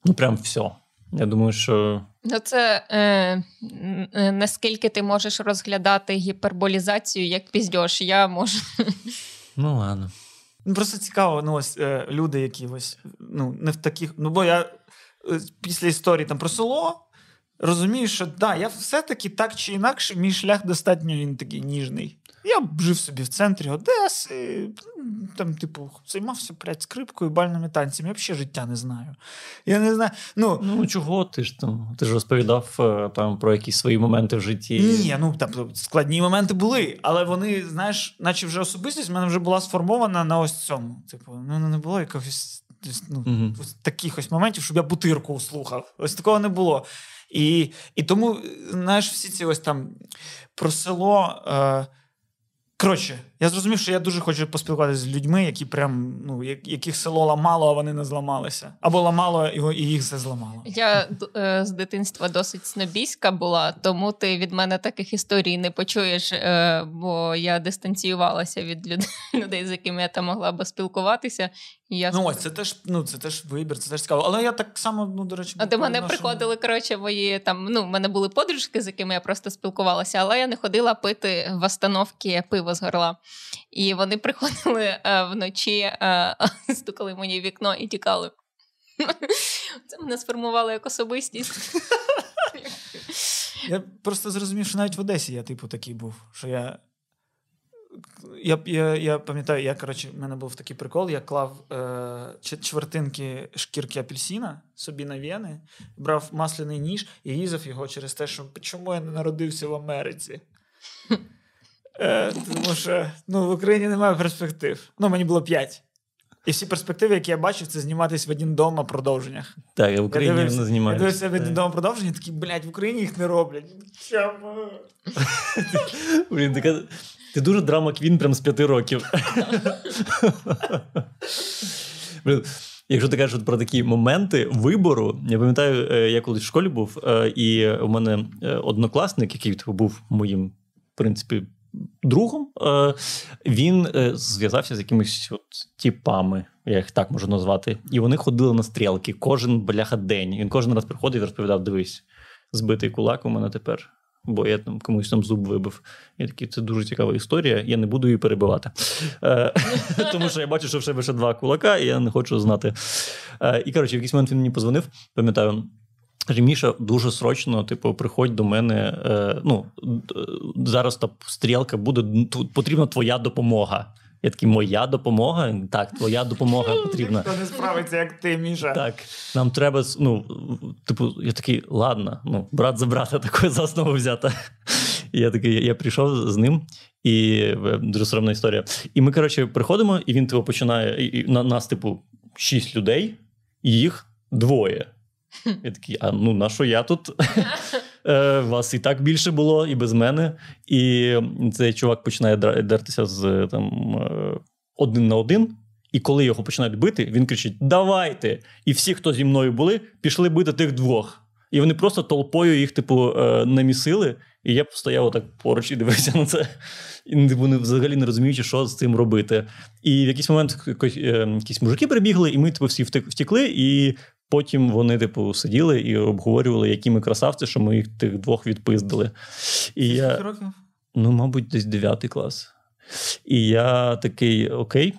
Ну, прям все. Я думаю, що. Ну, це е, е, наскільки ти можеш розглядати гіперболізацію як піздьош. Я можу. Ну, ладно. Ну, просто цікаво, ну ось е, люди, які ось ну не в таких. Ну, бо я е, після історії там про село розумію, що да, я все-таки так чи інакше, мій шлях достатньо він такий ніжний. Я жив собі в центрі Одеси, там, типу, займався блядь, скрипкою, бальними танцями. Я взагалі життя не знаю. Я не знаю. Ну, Ну, чого ти ж там? Ти ж розповідав е, там про якісь свої моменти в житті. Ні, ну там складні моменти були, але вони, знаєш, наче вже особистість в мене вже була сформована на ось цьому. Типу, ну не було якихось ну, ось таких ось моментів, щоб я бутирку слухав. Ось такого не було. І, і тому, знаєш, всі ці ось там про село. Е, Коротше, я зрозумів, що я дуже хочу поспілкуватися з людьми, які прям, ну, яких село ламало, а вони не зламалися. Або ламало, його, і їх все зламало. Я е, з дитинства досить снобійська була, тому ти від мене таких історій не почуєш, е, бо я дистанціювалася від люд- [LAUGHS] людей, з якими я там могла би спілкуватися. І я Ну ось це теж, ну, це теж вибір, це теж цікаво. Але я так само, ну, до речі, А до мене відношу- приходили, коротше, мої там. Ну, в мене були подружки, з якими я просто спілкувалася, але я не ходила пити в остановки пиво з горла. І вони приходили е, вночі, е, [LAUGHS] стукали мені в вікно і тікали. [LAUGHS] Це мене сформувало як особистість. [LAUGHS] Я просто зрозумів, що навіть в Одесі я, типу, такий був. Що я. Я, я, я пам'ятаю, я, коротше, в мене був такий прикол, я клав е, чвертинки шкірки апельсина собі на вени, брав масляний ніж і різав його через те, що чому я не народився в Америці. Е, тому що ну, в Україні немає перспектив. Ну, мені було 5. І всі перспективи, які я бачив, це зніматись в один дом на продовженнях. Так, я в Україні я дивився, не Я дивився в один дом продовження, такі, блядь, в Україні їх не роблять. Чому? [LAUGHS] Блін, така... Ти дуже драма квін прям з п'яти років. [LAUGHS] Блін, Якщо ти кажеш про такі моменти вибору, я пам'ятаю, е, я колись в школі був, е, і у мене однокласник, який типу, був моїм, в принципі, другом, е, він е, зв'язався з якимись от типами, я їх так можу назвати. І вони ходили на стрілки кожен бляха день. Він кожен раз приходив і розповідав: дивись, збитий кулак у мене тепер. Бо я там комусь там зуб вибив. Я такий, це дуже цікава історія, я не буду її перебивати. Е, [LAUGHS] Тому що я бачу, що в себе ще два кулака, і я не хочу знати. І коротше, в якийсь момент він мені позвонив, пам'ятаю. Каже, Міша, дуже срочно, типу, приходь до мене. Е, ну, зараз та стрілка буде, тут потрібна твоя допомога. Я такий, моя допомога? Так, твоя допомога потрібна. Хто не справиться, як ти, Міша. Так, нам треба, ну, типу, я такий, ладно, ну, брат за брата такої за основу взята. І я такий, я прийшов з ним, і е, дуже соромна історія. І ми, коротше, приходимо, і він типу, починає. І, і на нас, типу, шість людей, і їх двоє. [LAUGHS] Я такий, а ну на що я тут? [LAUGHS] Е, Вас і так більше було, і без мене. І цей чувак починає дертися з там е, один на один. І коли його починають бити, він кричить: Давайте! І всі, хто зі мною були, пішли бити тих двох. І вони просто толпою їх, типу, е, намісили. І я постояв так поруч і дивився на це. І вони взагалі не розуміючи, що з цим робити. І в якийсь момент якісь мужики прибігли, і ми типу, всі втекли, і потім вони, типу, сиділи і обговорювали, які ми красавці, що ми їх тих двох відпиздили. І я, років? ну, мабуть, десь 9 клас. І я такий: окей,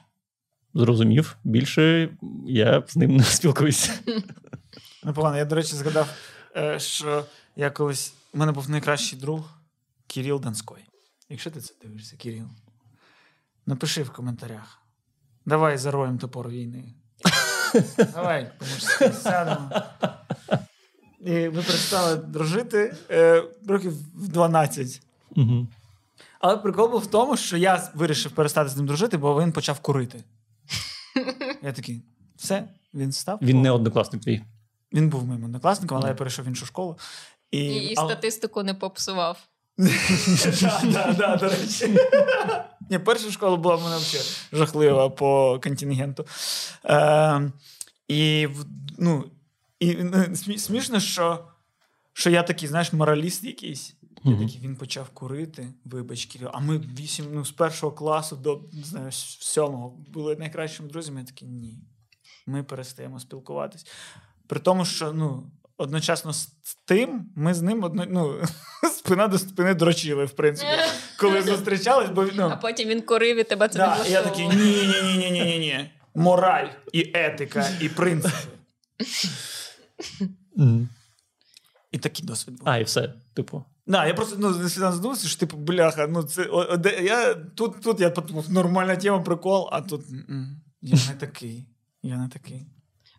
зрозумів, більше я з ним не спілкуюся. Непогано. Я, до речі, згадав, е, що я колись. У мене був найкращий друг Кирил Донской. Якщо ти це дивишся, Кирил, напиши в коментарях. Давай зароємо топор війни. Давай, по-мужськи сядемо. І ми перестали дружити е, років в 12. Угу. Але прикол був в тому, що я вирішив перестати з ним дружити, бо він почав курити. Я такий, все, він став. Він не однокласник твій. Він був моїм однокласником, але я перейшов в іншу школу. І, І, і але- статистику не попсував. Да, [LAUGHS] да, да, до речі. Ні, перша школа була в мене взагалі жахлива по контингенту. Е, і, ну, і ну, смішно, що, що я такий, знаєш, мораліст якийсь. Я такий, він почав курити, вибач, Кирил, а ми вісім, ну, з першого класу до не знаю, сьомого були найкращими друзями. Я такий, ні. Ми перестаємо спілкуватись. При тому, що ну, одночасно з тим, ми з ним одно, ну, [LAUGHS] спина до спини дрочили, в принципі, [LAUGHS] коли зустрічались, бо ну, А потім він курив і тебе це да, і я такий ні, ні, ні, ні, ні, ні. Мораль і етика, і принципи. І такий досвід був. А, і все. Типу. Да, я просто ну, задумався, що типу, бляха, ну це о, о, де, я, тут, тут я подумав, нормальна тема, прикол, а тут м-м, я не такий. Я не такий.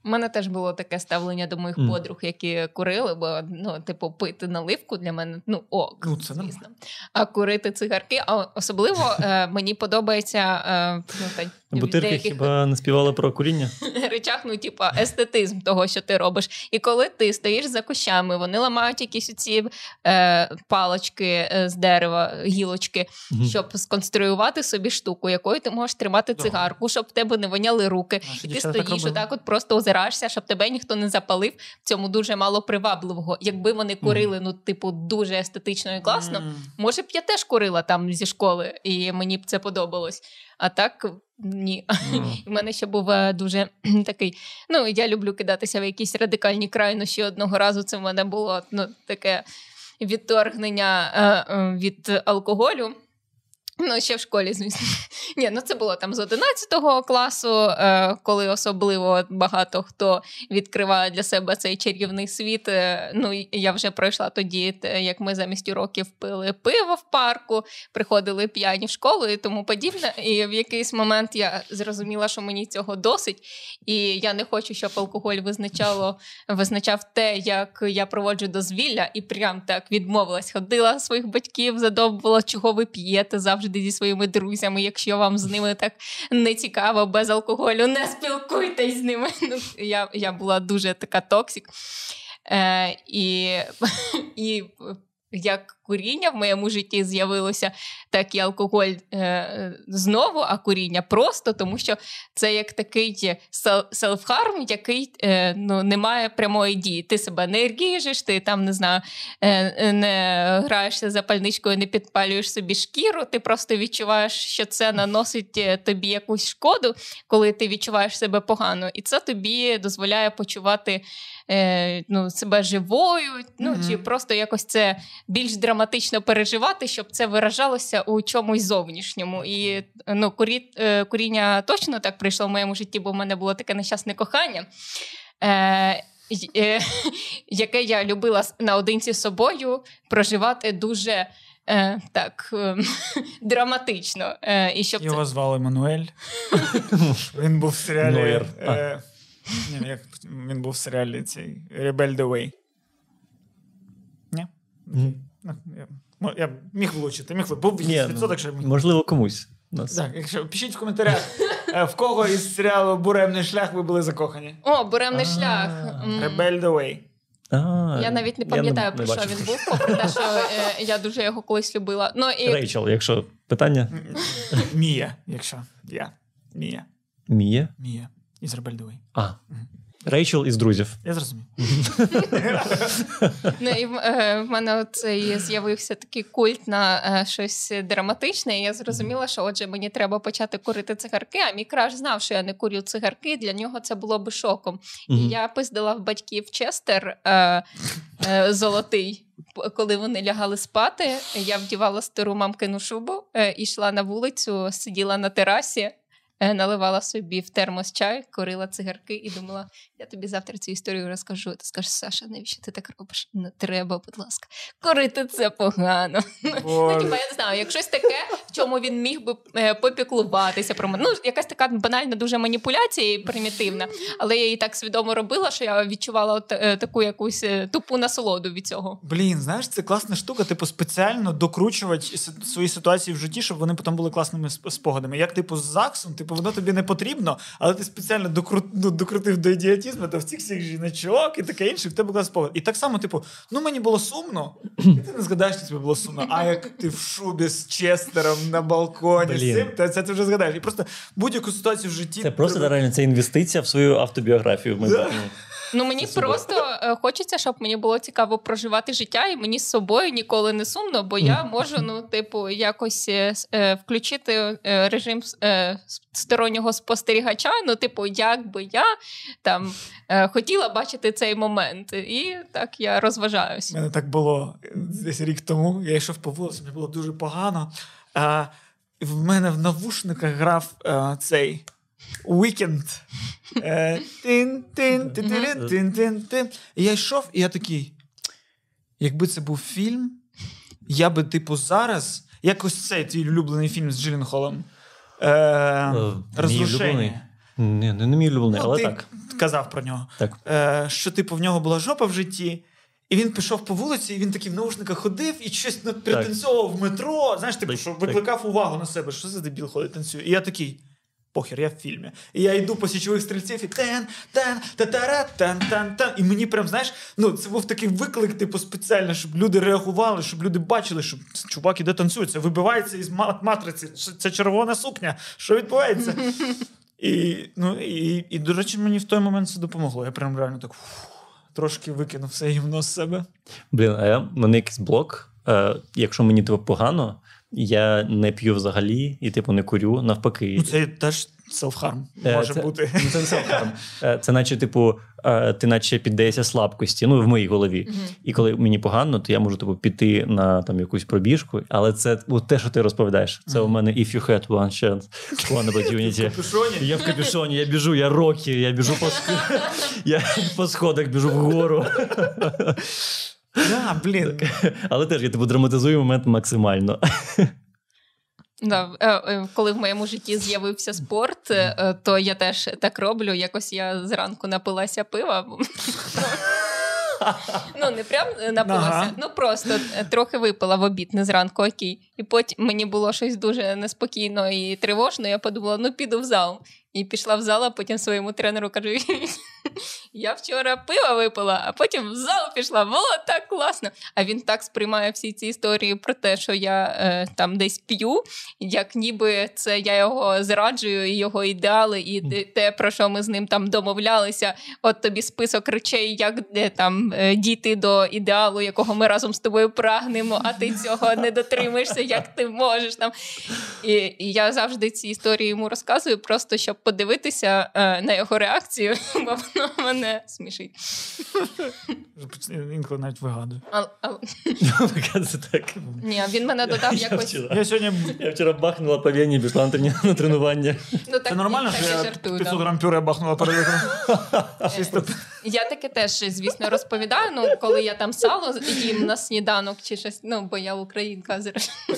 У мене теж було таке ставлення до моїх mm. подруг, які курили, бо ну, типу, пити наливку для мене ну ок, Ну, це звісно. А курити цигарки, а особливо е, мені подобається е, ну, та, в Бутирки деяких хіба не співали про куріння? [LAUGHS] речах, ну, типа, естетизм того, що ти робиш. І коли ти стоїш за кущами, вони ламають якісь оці е, палочки е, з дерева, гілочки, Мгм. щоб сконструювати собі штуку, якою ти можеш тримати цигарку, щоб в тебе не воняли руки. Наші І ти дівчата так стоїш, отак от просто озираєшся, щоб тебе ніхто не запалив. В цьому дуже мало привабливого. Якби вони курили, ну, типу, дуже естетично і класно. М. Може б я теж курила там зі школи, і мені б це подобалось. А так ні. У [LAUGHS] мене ще був е, дуже [CLEARS THROAT] такий. Ну, я люблю кидатися в якісь радикальні крайнощі. Одного разу це в мене було ну, таке відторгнення е, е, від алкоголю. Ну, ще в школі, звісно. [LAUGHS] Ні, ну це було там з 11 класу, е, коли особливо багато хто відкриває для себе цей чарівний світ. Е, ну, я вже пройшла тоді, як ми замість уроків пили пиво в парку, приходили п'яні в школу і тому подібне. І в якийсь момент я зрозуміла, що мені цього досить, і я не хочу, щоб алкоголь визначало, визначав те, як я проводжу дозвілля, і прям так відмовилась. Ходила своїх батьків, задовбувала, чого ви п'єте завжди зі своїми друзями. Якщо вам з ними так не цікаво без алкоголю, не спілкуйтесь з ними. Ну, я, я була дуже така токсик. Е, і, [LAUGHS] і як куріння в моєму житті з'явилося, так і алкоголь е, знову, а куріння просто, тому що це як такий сел- селф-харм, який е, ну, не має прямої дії. Ти себе не ріжеш, ти там не знаю, е, не граєшся запальничкою, не підпалюєш собі шкіру. Ти просто відчуваєш, що це наносить е, тобі якусь шкоду, коли ти відчуваєш себе погано, і це тобі дозволяє почувати е, ну, себе живою, ну Мгм. чи просто якось це більш драматично переживати, щоб це виражалося у чомусь зовнішньому. І ну, курі, е, куріння точно так прийшло в моєму житті, бо в мене було таке нещасне кохання. Е, е, [LAUGHS] яке я любила наодинці з собою проживати дуже е, так е, [LAUGHS] драматично. Е, і щоб це Його звали Мануель. [LAUGHS] Він був в серіалі. Ні, як він був в серіалі цей Rebel the Way. Ні? Мгм. Ну, я, я міг влучити, міг влучити. Був Ні, якийсь ну, відсоток, що я міг. Можливо, комусь. Нас. Так, якщо пишіть в коментарях, е, в кого із серіалу Буремний шлях ви були закохані. О, буремний шлях. Rebel the Way. А, Я навіть не пам'ятаю, про що він був, попри те, що е, я дуже його колись любила. Ну і Рейчел, якщо питання. Мія, якщо я. Мія. Мія. Мія. Із Rebel. А. Рейчел із друзів. Я зрозумів. [LAUGHS] Ну, і в, е, в мене цей з'явився такий культ на е, щось драматичне, і я зрозуміла, що отже мені треба почати курити цигарки. А мій краш знав, що я не курю цигарки. Для нього це було би шоком. І я пиздила в батьків Честер е, е, золотий. Коли вони лягали спати, я вдівала стару мамкину шубу, е, йшла на вулицю, сиділа на терасі. Е, Наливала собі в термос чай, курила цигарки і думала, я тобі завтра цю історію розкажу. Ти скажеш, Саша, навіщо ти так робиш? Не треба, будь ласка. Курити це погано. [LAUGHS] Ну, типа, я не знаю, як щось таке, в чому він міг би е, попіклуватися про мене. Ну, якась така банальна дуже маніпуляція і примітивна, але я її так свідомо робила, що я відчувала от, е, таку якусь е, тупу насолоду від цього. Блін, знаєш, це класна штука, типу, спеціально докручувати свої ситуації в житті, щоб вони потім були класними спогадами. Як, типу, з ЗАГСом, типу, воно тобі не потрібно, але ти спеціально докру... ну, докрутив до ідіотізму, то в всіх всіх жіночок і таке інше, в тебе клас спогад. І так само, типу, ну мені було сумно, і ти не згадаєш, що тобі було сумно. А як ти в шубі з Честером на балконі, з цим, то це ти вже згадаєш. І просто будь-яку ситуацію в житті. Це просто треба- реально це інвестиція в свою автобіографію. в майбутньому. Ну мені супер. просто е, хочеться, щоб мені було цікаво проживати життя, і мені з собою ніколи не сумно, бо я можу, ну, типу, якось е, е, включити е, режим е, стороннього спостерігача. Ну, типу, як би я там е, хотіла бачити цей момент, і так я розважаюсь. У мене так було десь рік тому. Я йшов по вулиці, мені було дуже погано. В мене в навушниках грав цей Weekend. Е, тин, тин, тин, тин, тин, тин, тин. І я йшов, і я такий. Якби це був фільм, я би, типу, зараз. Якось цей твій улюблений фільм з Джилленхолом. Е, Е, Розрушення. улюблений? Не, не мій улюблений, Ну, але ти так. казав про нього. Так. Е, що, типу, в нього була жопа в житті, і він пішов по вулиці, і він такий в наушниках ходив і щось ну, пританцьовував в метро. Знаєш, типу, Так, що так. викликав увагу на себе, що за дебіл ходить, танцює. І я такий. Похер, я в фільмі. І я йду по січових стрільців і тен, тен, татара, тен, тен, тен. І мені прям, знаєш, ну це був такий виклик, типу, спеціально, щоб люди реагували, щоб люди бачили, що чувак іде танцює. Це вибивається із ма- матриці. Це- червона сукня. Що відбувається? І, ну, і, і, до речі, мені в той момент це допомогло. Я прям реально так фу, трошки викинув все гівно з себе. Блін, а я, в мене якийсь блок. Е, якщо мені типу, погано, я не п'ю взагалі і типу не курю, навпаки. Ну, це теж селфхарм може це, бути. Ну, це не. [LAUGHS] Е, Це наче, типу, е, ти наче піддаєшся слабкості, ну, в моїй голові. І коли мені погано, то я можу типу, піти на там, якусь пробіжку. Але це от те, що ти розповідаєш. Це у мене if you had one chance, one opportunity. [LAUGHS] Капюшоні. Я в капюшоні, я біжу, я рокі, я біжу по, [LAUGHS] я по сходах, біжу вгору. [LAUGHS] Да, блін. [LAUGHS] Але теж я типу драматизую момент максимально. Да, е, е, коли в моєму житті з'явився спорт, е, то я теж так роблю. Якось я зранку напилася пива. [LAUGHS] Ну, не прям напилася, Ага. ну просто трохи випила в обід, не зранку, окей. І потім мені було щось дуже неспокійно і тривожно. Я подумала, ну піду в зал. І пішла в зал, а потім своєму тренеру кажу: я вчора пива випила, а потім в зал пішла. Було так класно. А він так сприймає всі ці історії про те, що я е, там десь п'ю, як ніби це я його зраджую, і його ідеали, і те- про що ми з ним там домовлялися. От тобі список речей, як де там е, дійти до ідеалу, якого ми разом з тобою прагнемо, а ти цього не дотримуєшся, як ти можеш там. І, і я завжди ці історії йому розказую, просто щоб подивитися е, на його реакцію, [LAUGHS] бо воно [LAUGHS] мене смішить. Інколи навіть вигадую. [LAUGHS] Так. ні, він мене додав Я якось. Я сьогодні. Я вчора бахнула по вені, пішла на тренування. Ну, так, Це нормально, що я 500 грам пюре бахнула перед. [LAUGHS] Я таке теж, звісно, розповідаю. Ну, коли я там сало їм на сніданок чи щось, ну, бо я українка зрештою.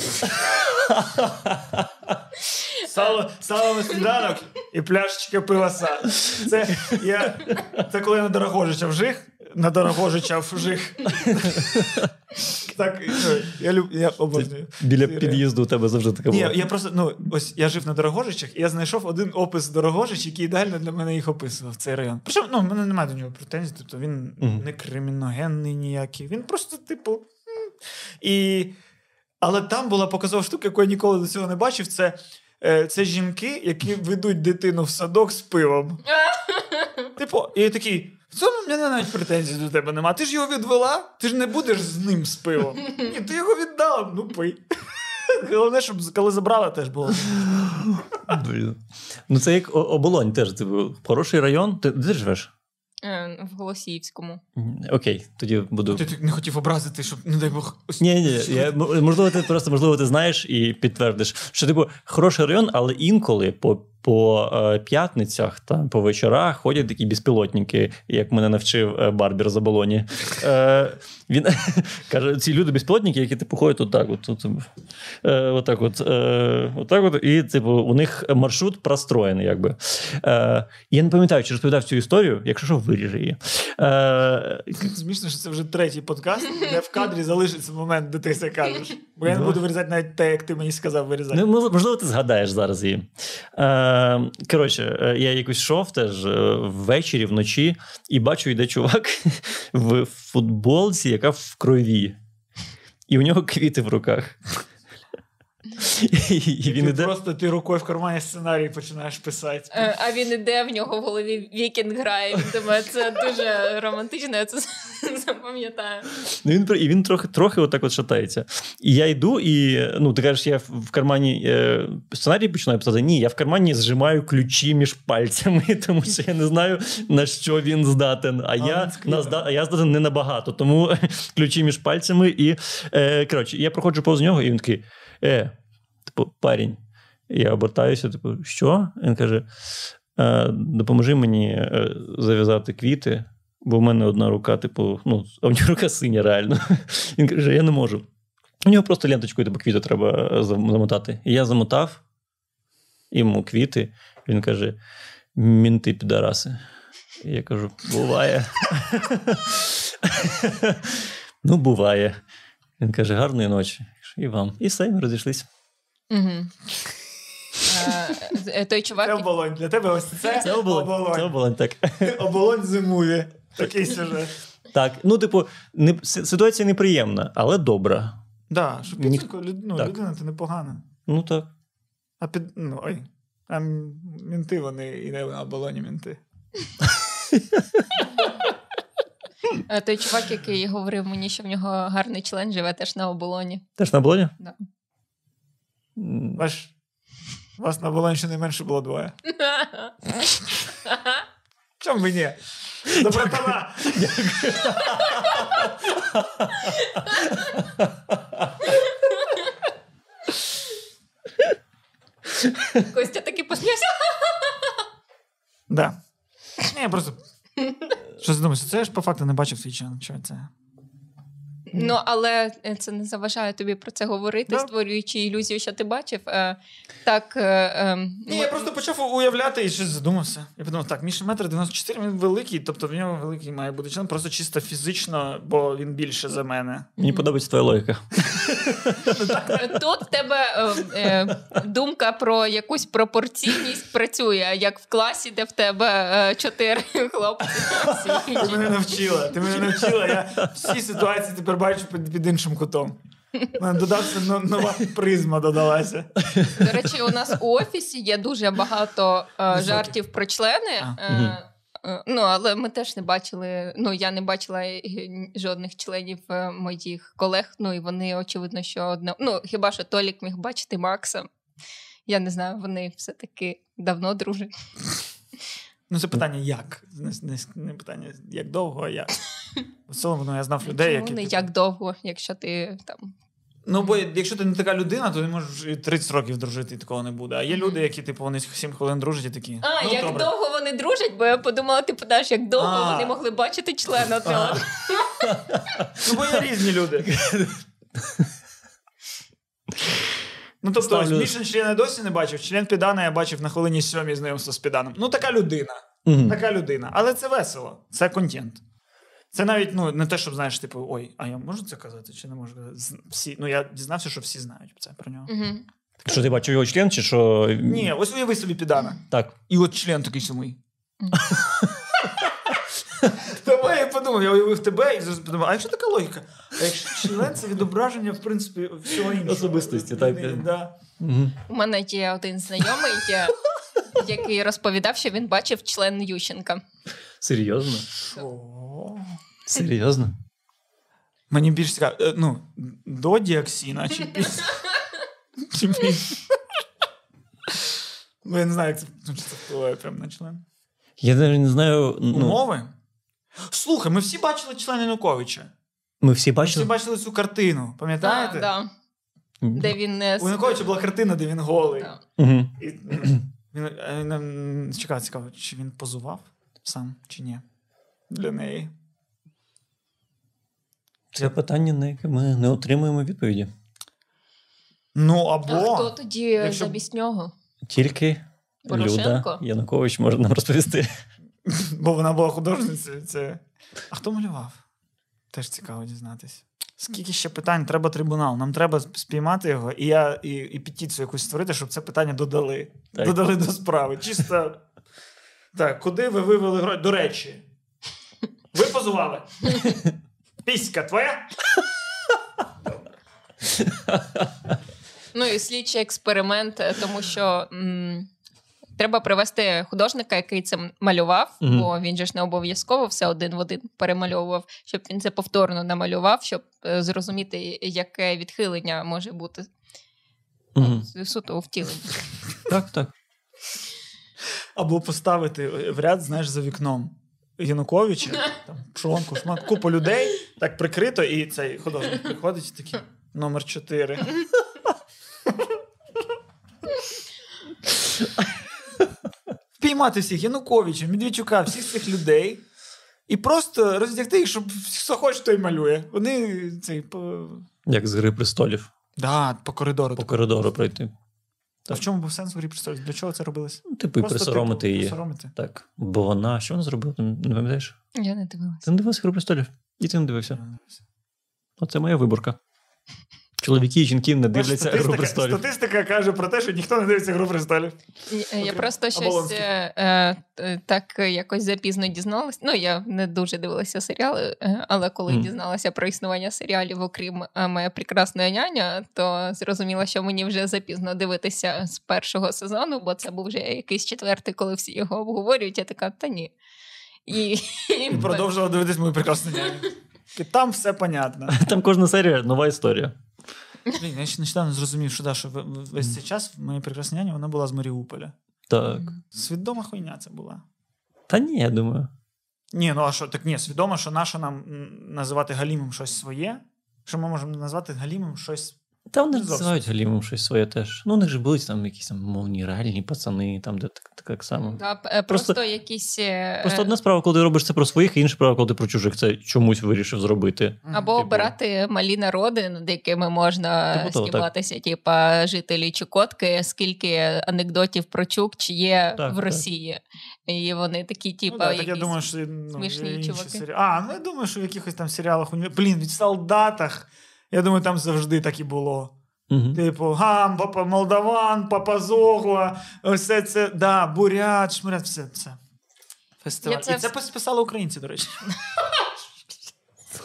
Сало, сало на сніданок і пляшечка пива са. Це, я, це коли я на Дорогожича вжих, на Дорогожича вжих. Так, я, люб, я обожнюю. Біля під'їзду у тебе завжди таке Ні, я просто ну ось я жив на Дорогожичах, і я знайшов один опис Дорогожич, який ідеально для мене їх описував цей район. Причому ну, в мене немає до нього претензій, тобто він не криміногенний ніякий. Він просто, типу. І... Але там була показова штука, яку я ніколи до цього не бачив. Це, е, це жінки, які ведуть дитину в садок з пивом. [LAUGHS] Типу, і такий. В цьому в мене навіть претензій до тебе нема. Ти ж його відвела, ти ж не будеш з ним з пивом. [LAUGHS] Ні, ти його віддала, ну пий. [LAUGHS] Головне, щоб коли забрала, теж було. Ну це як оболонь теж. Типу, хороший район. Ти де живеш? Е, В Голосіївському. Окей, тоді буду. Ти не хотів образити, щоб, не дай Бог. Ні, ні, я, можливо, ти просто можливо ти знаєш і підтвердиш, що типу хороший район, але інколи по, по е, п'ятницях та по вечорах ходять такі безпілотники, як мене навчив е, Барбір Заболоні. Е, він [LAUGHS] каже: ці люди безпілотники, які типу ходять отак, от, от, е, отак, от, отак, от, і типу, у них маршрут простроєний, якби. Е, я не пам'ятаю, чи розповідав цю історію, якщо що, виріжи її. Е, Смішно, що це вже третій подкаст, де в кадрі залишиться момент, де ти це кажеш. Бо я не Ну. буду вирізати навіть те, як ти мені сказав вирізати. Ну, можливо, ти згадаєш зараз її. Е, коротше, е, я якось йшов теж е, ввечері, вночі, і бачу, йде чувак [LAUGHS] в футболці, яка в крові. І у нього квіти в руках. І, він іде. просто ти рукою в кармані сценарій починаєш писати. Е, А він іде, в нього в голові вікінг грає. Він думає, це дуже романтично, я це [LAUGHS] запам'ятаю. Ну, він, і він трохи, трохи отак от шатається. І я йду, і ну, ти кажеш, я в кармані е, сценарій починаю писати. Ні, я в кармані зжимаю ключі між пальцями, [LAUGHS] тому що я не знаю, на що він здатен. А, він я, на, зда- а я здатен не набагато. Тому [LAUGHS] ключі між пальцями. І е, коротше, я проходжу повз нього, і він такий: е, парень. Я обертаюся, типу, що? Він каже: е, допоможи мені е, зав'язати квіти. Бо в мене одна рука, типу, ну, а в нього рука синя, реально. [LAUGHS] Він каже, я не можу. У нього просто ленточкою типу, квіти треба замотати. І я замотав йому квіти. Він каже: мінти підараси. І я кажу: буває. [LAUGHS] ну, буває. Він каже, гарної ночі. І вам. І все, ми розійшлися. Угу. Той чувак, Це оболонь. Для тебе ось це, Це оболонь. Це оболонь, так. [LAUGHS] Оболонь зимує. Такий сюжет. Так, ну, типу, не, ситуація неприємна, але добра. Да, що люд- ну, так. людина це непогана. Ну так. А під. Ну, ой. А мінти вони і не на оболоні мінти. е, той чувак, який говорив мені, що в нього гарний член живе теж на оболоні. Теж на оболоні? Да. Ваш. Вас на оболоні щонайменше було двоє. [LAUGHS] Чому ви ні? До братана! Костя таки посміявся. Да. Ні, я просто. Що думаєш, це я ж по факту не бачив твій чан. Що це? Ну, але е, це не заважає тобі про це говорити, Да. створюючи ілюзію, що ти бачив. Е, Так, е, ем, Ні, ми- я просто почав уявляти і щось задумався. Я подумав, так, Міша метр 94, він великий, тобто в нього великий має бути член, просто чисто фізично, бо він більше за мене. Мені подобається твоя логіка. Тут в тебе думка про якусь пропорційність працює, як в класі, де в тебе е, чотири [LAUGHS] хлопці. Ти мене навчила. Ти мене навчила. Я всі ситуації тепер бачу під, під іншим кутом. Додався нова призма додалася. До речі, у нас у офісі є дуже багато е, жартів про члени. А. Е, е, Ну, але ми теж не бачили. Ну, я не бачила жодних членів е, моїх колег. Ну і вони, очевидно, що одне. Ну, хіба що Толік міг бачити Макса. Я не знаю, вони все-таки давно дружать. Ну, це питання як. Не, не, не питання, як довго, а як. В цілому, ну, я знав людей, які. не типу, як довго, якщо ти там. Ну, бо якщо ти не така людина, то не можеш і 30 років дружити, і такого не буде. А є люди, які, типу, вони 7 хвилин дружать і такі. А, ну, як добре. довго вони дружать, бо я подумала, ти подаш, як довго А. вони могли бачити члена одне одного. Ну, бо є різні люди. [LAUGHS] Ну, тобто, Ставлю- ось Мішин члена досі не бачив. Член Підана я бачив на хвилині сьомій знайомства з Піданом. Ну, така людина. Мгм. Така людина. Але це весело. Це контент. Це навіть ну, не те, щоб знаєш, типу, ой, а я можу це казати чи не можу казати? Всі, ну, я дізнався, що всі знають це про нього. Мгм. Що ти бачив його член, чи що? Ні, ось уяви собі Підана. Так. І от член такий самий. [LAUGHS] Подумав, я уявив тебе і подумав, а якщо така логіка? А якщо член це відображення, в принципі, всього іншого. Особистості, так. Да. У мене є один знайомий, який розповідав, що він бачив член Ющенка. Серйозно? Серйозно? Мені більш цікаво, е, ну, до діоксіна чи після. Я не знаю, як це, ну, це впливає прямо на член. Я навіть не знаю. Ну, Умови? Слухай, ми всі бачили член Януковича. ми всі Ми всі бачили. бачили цю картину, пам'ятаєте? Да, да. Де він не У Януковича була картина, де він голий. Да. Угу. І, він, е, нам цікаво, чи він позував сам, чи ні. Для неї. Це питання, на яке ми не отримуємо відповіді. Ну, А хто тоді якщо- замість нього? Тільки Порошенко? Люда Янукович може нам розповісти. [LAUGHS] Бо вона була художницею. Це... А хто малював? Теж цікаво дізнатися. Скільки ще питань треба трибунал? Нам треба спіймати його, і я і, і петицію якусь створити, щоб це питання додали. Так. Додали до справи. Чисто. Так, куди ви вивели гроші? До речі, ви позували. Піська твоя? Ну і слідчий експеримент, е, тому що м, треба привести художника, який це малював, Мгм. бо він же ж не обов'язково все один в один перемальовував, щоб він це повторно намалював, щоб е, зрозуміти, яке відхилення може бути Мгм. суто у втіленні. Так, так. Або поставити в ряд, знаєш, за вікном. Януковича, [LAUGHS] там, Пшонку, Шмат, купу людей, так прикрито, і цей художник приходить і такий номер 4. [LAUGHS] Впіймати всіх Януковича, Медведчука, всіх цих людей. І просто роздягти їх, щоб хто хоче, той малює. Вони цей по, Як з Гри престолів да, по коридору. по коридору пройти. А в чому був сенс в грі престолів? Для чого це робилось? Ну, Типу, і присоромити типу, її. присоромити. Так. Бо вона. Що вона зробила? Ти не пам'ятаєш? Я не дивилася. Ти не дивився Гру престолів? І ти не дивився. Оце моя виборка. Чоловіки і жінки не дивляться Гру престолів. статистика каже про те, що ніхто не дивиться гру престолів. Е, Я просто щось е, е, так якось запізно дізналась. Ну, я не дуже дивилася серіали, але коли дізналася про існування серіалів, окрім моя прекрасна няня, то зрозуміла, що мені вже запізно дивитися з першого сезону, бо це був вже якийсь четвертий, коли всі його обговорюють. Я така, та ні. І, І продовжувала дивитись мою прекрасну няню. І Там все понятно. [LAUGHS] Там кожна серія нова історія. Блін, я ще нещодавно зрозумів, що, да, що в- в- весь цей час моя прекрасна няня вона була з Маріуполя. Так. Свідома хуйня це була. Та ні, я думаю. Ні, ну а що, так ні, свідомо, що наша нам називати Галімом щось своє, що ми можемо назвати Галімом щось. Та вони називають Галімом щось своє теж. Ну, у них же були там якісь там мовні реальні пацани, там, де так, так само. Да, е, просто, Просто- якісь. е, Просто одна справа, коли ти робиш це про своїх, і інша справа, коли ти про чужих це чомусь вирішив зробити. Або Типу. обирати малі народи, над якими можна Типу стібатися, типа жителі Чукотки, скільки анекдотів про Чукч є Так, в так. Росії. І вони такі, Ну, типа, да, я думаю, що ну, смішні чуваки. сері- А, ну я думаю, що в якихось там серіалах у нього- Блін, від солдатах. Я думаю, там завжди так і було. Угу. Типу, гам, папа Молдаван, папа Зогла, все це, да, бурят, шмурят, все це. Фестиваль. Я це І це писали українці, до речі.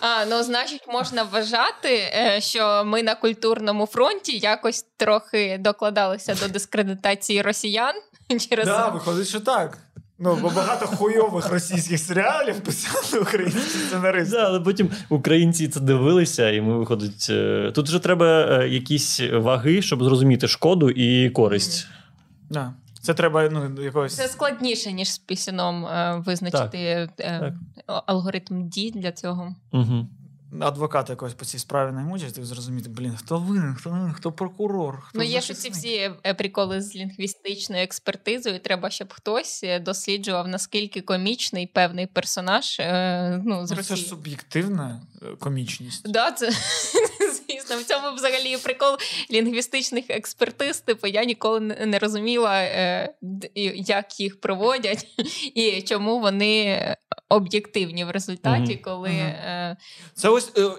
А, ну значить, можна вважати, е, що ми на культурному фронті якось трохи докладалися до дискредитації росіян [LAUGHS] через Да, виходить, що так. Ну, бо багато хуйових російських серіалів писали українські сценаристи. Да, але потім українці це дивилися, і ми виходить. е, Тут вже треба е, якісь ваги, щоб зрозуміти шкоду і користь. Да. Це треба ну, якогось. Це складніше, ніж з пісюном е, визначити е, так. алгоритм дій для цього. Угу. Адвоката якогось по цій справі наймучать, і зрозуміти, блін, хто винен, хто винен, хто прокурор, хто Ну, є ж ці всі приколи з лінгвістичною експертизою. Треба, щоб хтось е, досліджував, наскільки комічний певний персонаж е, ну, з Ну, це ж суб'єктивна е, комічність. Да, це [LAUGHS] звісно. В цьому взагалі прикол лінгвістичних експертиз. Типу, я ніколи не не розуміла, як їх проводять, [LAUGHS] і чому вони об'єктивні в результаті, Мгм. коли е, Це ось, е,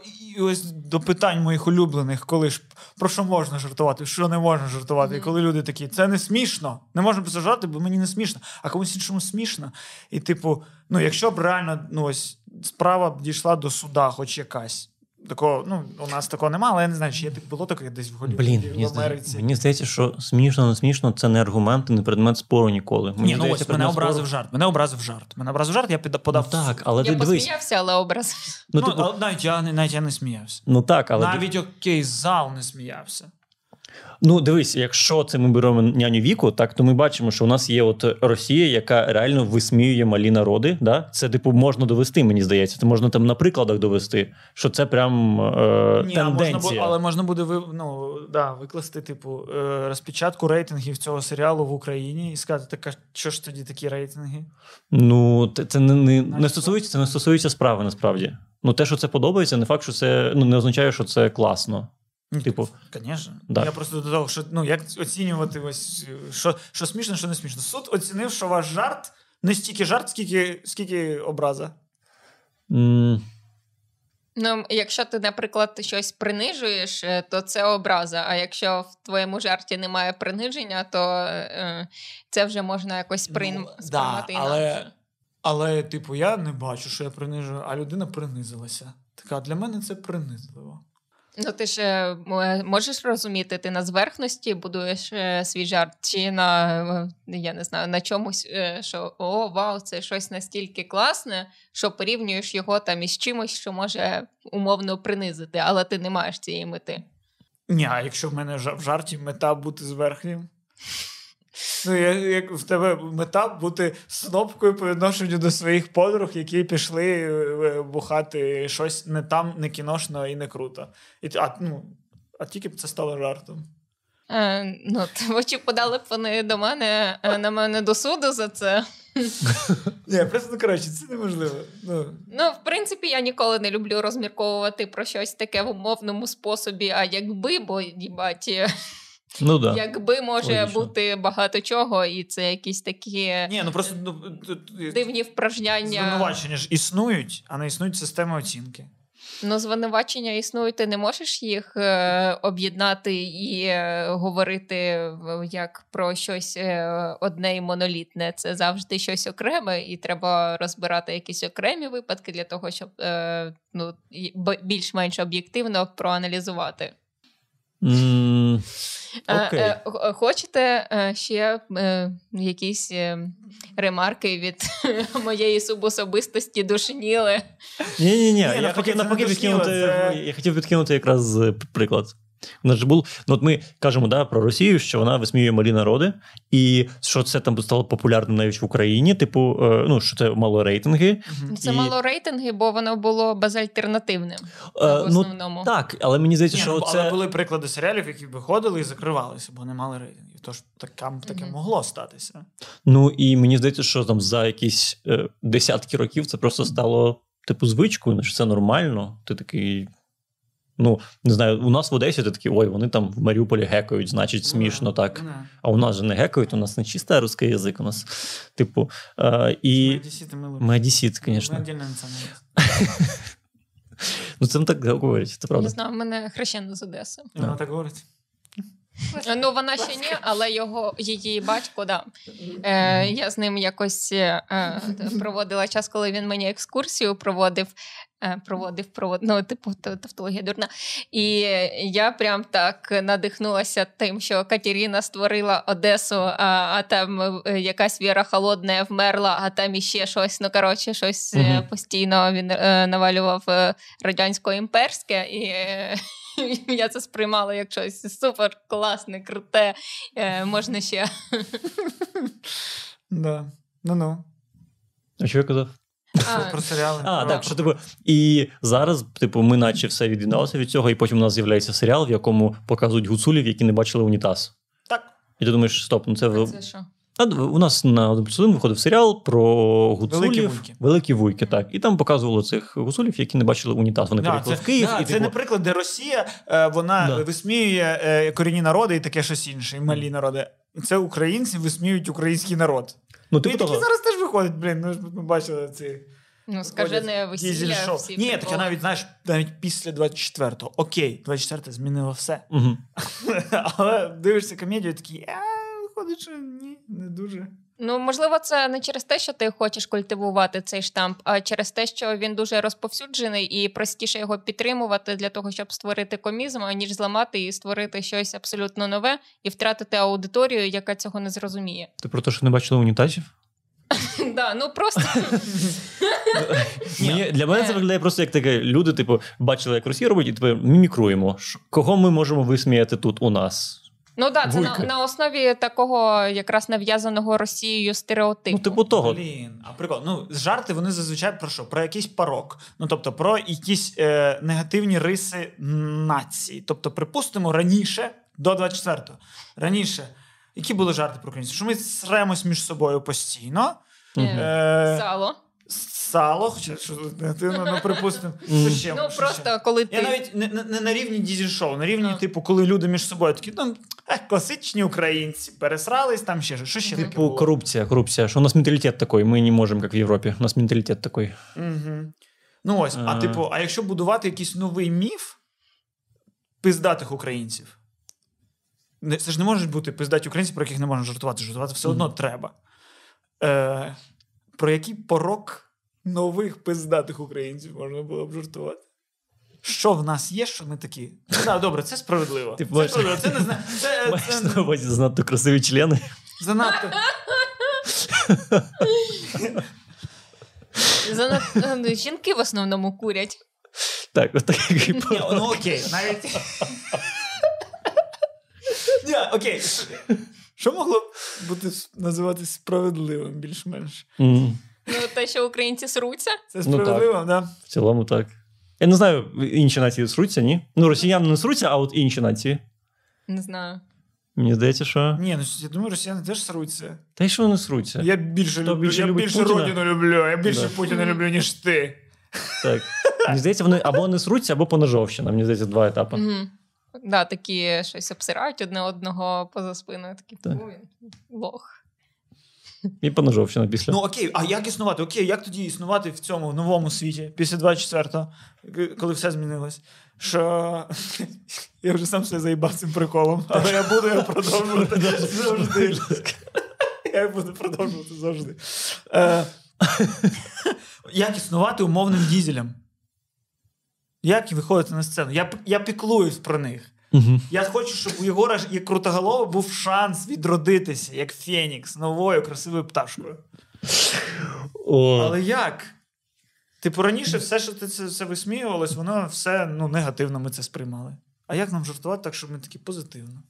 ось до питань моїх улюблених, коли ж про що можна жартувати, що не можна жартувати. І коли люди такі, це не смішно. Не можна жартувати, бо мені не смішно, а комусь іншому смішно. І, типу, ну, якщо б реально ну, ось, справа б дійшла до суда, хоч якась. Такого, ну, у нас такого немає, але я не знаю, чи є так було таке десь в Голлівуді, Блін, в мені, здає- Америці. мені здається, що смішно, не смішно це не аргумент, не предмет спору ніколи. Мені Ні, ну здається, ось мене образив спору- жарт. Мене образив жарт. Мене образив жарт, я під- подав. Ну, так, але я ти дивись. посміявся, але образ. Ну, Ну, ти... навіть я, не- навіть я не сміявся. ну так, але навіть окей, зал не сміявся. Ну, дивись, якщо це ми беремо няню віку, так то ми бачимо, що у нас є от Росія, яка реально висміює малі народи. Да? Це типу можна довести, мені здається. Це можна там на прикладах довести, що це прям е, Ні, а можна але можна буде ви, ну, да, викласти, типу, е, розпечатку рейтингів цього серіалу в Україні і сказати, так, а що ж тоді такі рейтинги? Ну, це, це не, не, не стосується, це не стосується справи насправді. Ну, те, що це подобається, не факт, що це ну, не означає, що це класно. Ну, Типу, Звісно. Да. Я просто до того, що ну, як оцінювати ось, що, що смішно, що не смішно. Суд оцінив, що ваш жарт Не стільки жарт, скільки, скільки образа. М, Ну, якщо ти, наприклад, щось принижуєш, е, то це образа. А якщо в твоєму жарті немає приниження, то е, це вже можна якось прийм... Ну, сприймати да, але, інакше. але, типу, я не бачу, що я принижую, а людина принизилася. Така для мене це принизливо. Ну, ти ж е, можеш розуміти, ти на зверхності будуєш е, свій жарт, чи на е, я не знаю, на чомусь, е, що о, вау, це щось настільки класне, що порівнюєш його там із чимось, що може умовно принизити, але ти не маєш цієї мети. Ні, а якщо в мене в жарті мета бути зверхнім. Ну, я- як в тебе мета бути снопкою по відношенню до своїх подруг, які пішли е, бухати щось не там, не кіношно і не круто. І, а, ну, а тільки б це стало жартом. Е, ну, чи подали б вони до мене е, на мене до суду за це. [LAUGHS] Ні, просто ну, коротше, це неможливо. Ну, Ну, в принципі, я ніколи не люблю розмірковувати про щось таке в умовному способі. А якби, бо їбать, Ну да. якби може логічно. бути багато чого, і це якісь такі ні, ну просто ну, тут- дивні впражняння. звинувачення ж існують, а не існують системи оцінки. Ну, звинувачення існують, ти не можеш їх е, об'єднати і е, говорити як про щось е, одне і монолітне. Це завжди щось окреме, і треба розбирати якісь окремі випадки для того, щоб е, ну, б- більш-менш об'єктивно проаналізувати. М, Е, е, Хочете е, ще е, якісь е, ремарки від [LAUGHS] моєї субособистості душніли? Ні, ні, ні. Я хотів підкинути. якраз е, приклад. У нас же був, ну от ми кажемо да, про Росію, що вона висміює малі народи, і що це там стало популярним навіть в Україні. Типу, е, ну що це мало рейтинги. Це І- мало рейтинги, бо воно було безальтернативним Е, в ну основному. так, але мені здається, Ні, що ну, це Але були приклади серіалів, які виходили і закривалися, бо не мали рейтингів. Тож таке, таке Мгм. могло статися. Ну і мені здається, що там за якісь е, десятки років це просто стало типу звичкою, ну, що це нормально. Ти такий. Ну, не знаю, у нас в Одесі ти такий, ой, вони там в Маріуполі гекають, значить, смішно так. Ну, А у нас же не гекають, у нас не чистий русский язик, у нас, типу, е, і ми одесіт, звісно. [LAUGHS] Ну, це не так говорять, це Не знаю, в мене хрещена з Одеси. І Вона так говорить. Ну, вона ще ні, але його її батько, да. Е, я з ним якось е, проводила час, коли він мені екскурсію проводив. Е, проводив, проводив, ну, типу, тавтологія дурна. І я прям так надихнулася тим, що Катерина створила Одесу, а, а там е, якась Віра Холодна вмерла, а там іще щось. Ну, коротше, щось Мгм. постійно він е, навалював радянсько-імперське, і е, [LAUGHS] я це сприймала як щось супер класне, круте. Е, можна ще. [LAUGHS] Да. Ну-ну. А що я казав? Про серіали. А, так, що типу, і зараз, типу, ми наче все від'єдналося від цього, і потім у нас з'являється серіал, в якому показують гуцулів, які не бачили унітаз. Так. І ти думаєш, стоп, ну це, що? А у нас на 1 плюс 1 виходив серіал про гуцулів. Великі вуйки. Великі вуйки, так. І там показували цих гуцулів, які не бачили унітаз. Вони Да, приїхали це, в Київ да, і це типу, не приклад, де Росія е, вона Да. висміює е, корінні народи і таке щось інше, і малі народи. Це українці висміюють український народ. ну, і типу такі того. зараз теж виходять, блін. Ну ж ми бачили ці. Ну, скажене весілля. всі Ні, таке навіть знаєш, навіть після 24-го. Окей, 24 змінило все. Угу. [LAUGHS] Але дивишся комедію, і такий, а виходить, що ні, не дуже. Ну, можливо, це не через те, що ти хочеш культивувати цей штамп, а через те, що він дуже розповсюджений і простіше його підтримувати для того, щоб створити комізм, аніж зламати і створити щось абсолютно нове і втратити аудиторію, яка цього не зрозуміє. Ти про те, що не бачили унітазів? [LAUGHS] Да, ну просто для мене це Е. виглядає просто як таке: люди, типу, бачили, як Росія робить, і тепер мімікруємо. Кого ми можемо висміяти тут у нас? ну да, це на, на основі такого якраз нав'язаного Росією стереотипу. Ну, типу того. Блін, а прикол. Ну, жарти вони зазвичай про що? Про якийсь порок. Ну, тобто, про якісь е, негативні риси нації. Тобто, припустимо, раніше, до 24-го, раніше, які були жарти про українців? Що ми сремось між собою постійно. Е, Е, Сало. сало, хоча що негативно, ну, припустимо. Мгм. Що ще? Ну Що просто ще? коли ти Я навіть не, не, не на рівні дізель-шоу, на рівні, А. типу, коли люди між собою такі, ну, е, класичні українці пересрались, там ще що ще таке Типу, було? коррупция, коррупция. Что у нас менталитет такой, мы не можем, как в Европе. У нас менталитет такой. Угу. Ну ось, а Е. типу, а якщо будувати якийсь новий міф пиздатих українців? Не- Це ж не можуть бути пиздаті українці, про яких не можна жартувати. Жартувати все одно треба. Е, про який порок нових пиздатих українців можна було б жартувати? Що в нас є, що ми такі? Да, добре, це справедливо. Ти це бачиш- справедливо. Це не знаю. [LAUGHS] Це, Маєш це, на увазі занадто красиві члени. занадто. Занадто жінки в основному курять. Так, от такий ну окей, навіть. [LAUGHS] Ні, окей. Що могло б бути називатися справедливим більш-менш? М, Ну, те, що українці сруться. Це Ну, справедливо, да? В цілому так. Я не знаю, інші нації сруться, ні? Ну, росіяни не сруться, а от інші нації. Не знаю. Мені здається, що. Ні, ну я думаю, росіяни теж сруться. Та й що вони сруться? Я більше Хто люблю, більше я більше Путіна? родину люблю, я більше Да. Путіна люблю, ніж ти. Так. Мені здається, вони або не сруться, або поножовщина. Мені здається, два етапи. Угу. Да, такі щось обсирають одне одного поза спиною. Такі Так. Він лох. І поножовщина після. Ну окей, а як існувати? Окей, як тоді існувати в цьому новому світі після 24-го, коли все змінилось? Що [LAUGHS] я вже сам себе заїбав цим приколом, але я буду його продовжувати завжди. Я буду продовжувати завжди. Е, [LAUGHS] як існувати умовним дізелем? Як виходити на сцену? Я, я піклуюсь про них. Угу. Я хочу, щоб у Єгора і як Крутоголова був шанс відродитися, як Фенікс, новою красивою пташкою. О, Але як? Типу, раніше все, що ти це, це висміювалось, воно все ну, негативно ми це сприймали. А як нам жартувати так, щоб ми такі позитивно?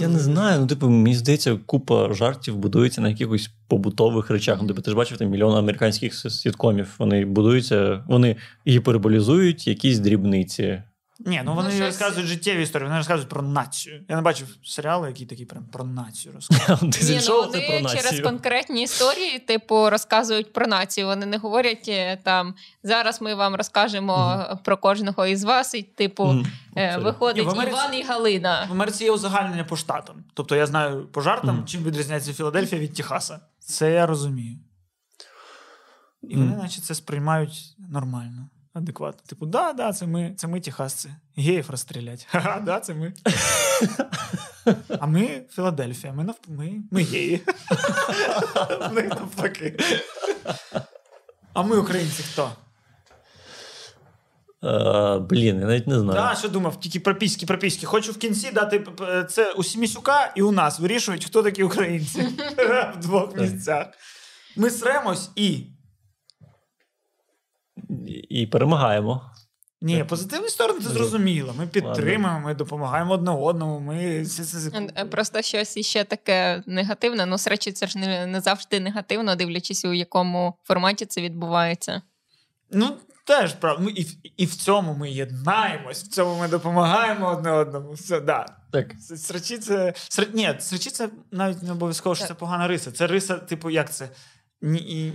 Я не знаю. Ну, типу, мені здається, купа жартів будується на якихось побутових речах. Ну, типу, ти ж бачив там мільйон американських сіткомів. Вони будуються, вони гіперболізують якісь дрібниці. Ні, ну Ну, вони щось- розказують життєві історії, вони розказують про націю. Я не бачив серіали, які такі прям про націю розказують. Ні, ну, вони про через конкретні історії, типу, розказують про націю. Вони не говорять е, там зараз ми вам розкажемо про кожного із вас, і типу е, Абсолютно. виходить Ні, Америці- Іван і Галина. В Америці є узагальнення по штатам. Тобто я знаю по жартам, Мгм. чим відрізняється Філадельфія від Техаса. Це я розумію. І вони, наче, це сприймають нормально, адекватно. Типу, да, да, це ми, це ми техасці. Геїв розстрілять. [LAUGHS] Ха-ха, да, це ми. [LAUGHS] А ми Філадельфія, ми навп... ми, ми геї. [LAUGHS] В них навпаки. А ми українці хто? Е, блін, я навіть не знаю. Да, що думав, тільки пропіськи, пропіськи. Хочу в кінці дати це у Сімісюка і у нас вирішують, хто такі українці в двох місцях. Ми сремось і. І перемагаємо. Ні, позитивні сторони це зрозуміло. Ми підтримуємо, ми допомагаємо одне одному. Ми... Е, Просто щось іще таке негативне. Ну, речі, це ж не, не завжди негативно, дивлячись, у якому форматі це відбувається. Ну, теж правда. Ми і, в- і в цьому ми єднаємось, в цьому ми допомагаємо одне одному. Все, да. Так. Срачі це. Сра... Ні, срачі це навіть не обов'язково, що це погана риса. Це риса, типу, як це? Ні, і...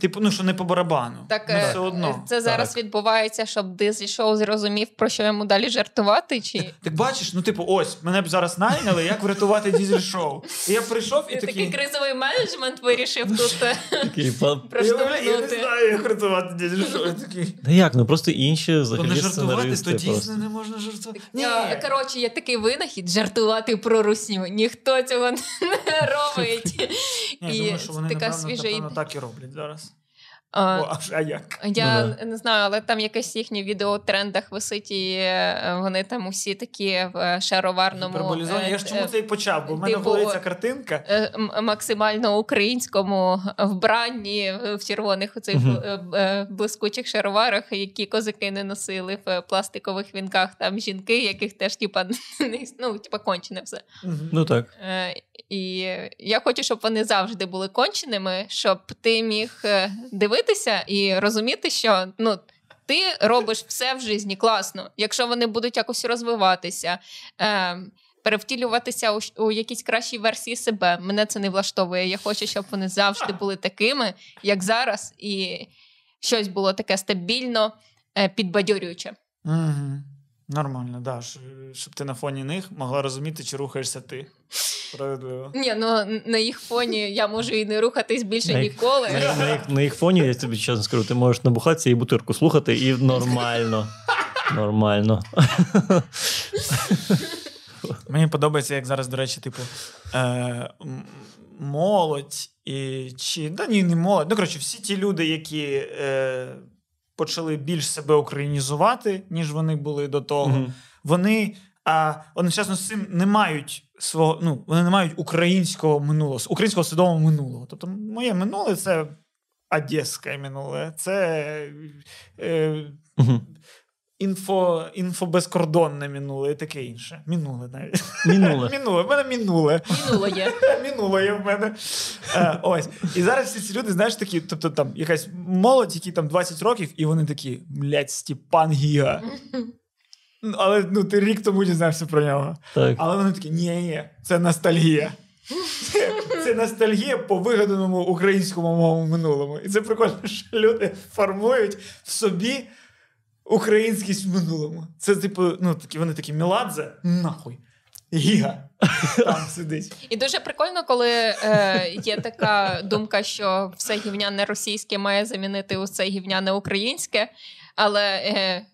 Типу, ну, що не по барабану. Так, ну, е, все одно. це зараз Так. відбувається, щоб дизель шоу зрозумів, про що йому далі жартувати, чи Так бачиш, ну типу, ось, мене б зараз найняли, як врятувати дізель-шоу. І я прийшов і такий такий. кризовий менеджмент вирішив тут е, Такий, [LAUGHS] Я, не знаю, як врятувати дізель-шоу. Та як? Ну просто інші То не жартувати, то дійсно не можна жартувати. Ні. Коротше, є такий винахід жартувати про русню. Ніхто цього [LAUGHS] не робить. І я думаю, що вони така свіжа так і роблять зараз. А, О, а а як? Я Ну не знаю, але там якесь їхнє відео в трендах висить, і е, вони там усі такі в е, шароварному. Гіперболізовані. Я ж чому е, це і почав, бо в мене типу, голові ця картинка. е, максимально українському вбранні е, в червоних оцих е, е, блискучих шароварах, які козаки не носили в е, пластикових вінках. Там жінки, яких теж типа не- [LAUGHS] ну, типа кончене все. Мгм. Ну так. Е, І я хочу, щоб вони завжди були конченими, щоб ти міг е, дивитися і розуміти, що ну. Ти робиш все в житті класно. Якщо вони будуть якось розвиватися, е, перевтілюватися у, у якісь кращі версії себе, мене це не влаштовує. Я хочу, щоб вони завжди були такими, як зараз, і щось було таке стабільно, е, підбадьорююче. Мгм. Нормально, да. Щоб ти на фоні них могла розуміти, чи рухаєшся ти. Справедливо. Ні, ну на їх фоні я можу і не рухатись більше на ніколи. На, на, їх, на їх фоні, я тобі чесно скажу, ти можеш набухатися і бутирку слухати, і нормально. Нормально. Мені подобається, як зараз, до речі, типу, е, молодь і чи да ні, не молодь. Ну, коротше, всі ті люди, які е, почали більш себе українізувати, ніж вони були до того, mm-hmm. вони а, одночасно з цим не мають свого, ну, вони не мають українського минулого, українського свідомого минулого. Тобто, моє минуле це одеське минуле, це. Е, mm-hmm інфо, інфобезкордонне минуле і таке інше. Мінуле навіть. Мінуле. [LAUGHS] Мінуле. В мене мінуле. Мінуле є. [LAUGHS] Є в мене. Е, ось. І зараз всі ці люди, знаєш, такі, тобто там якась молодь, які там 20 років, і вони такі, блядь, Степан Гіга. Але ну, ти рік тому дізнався про нього. Так. Але вони такі, ні, ні, це ностальгія. Це, [LAUGHS] це ностальгія по вигаданому українському мовому минулому. І це прикольно, що люди формують в собі українськість в минулому. Це, типу, ну такі вони такі Міладзе, нахуй. Гіга [LAUGHS] там сидить. І дуже прикольно, коли е, є така думка, що все гівняне російське має замінити усе гівняне українське, але е,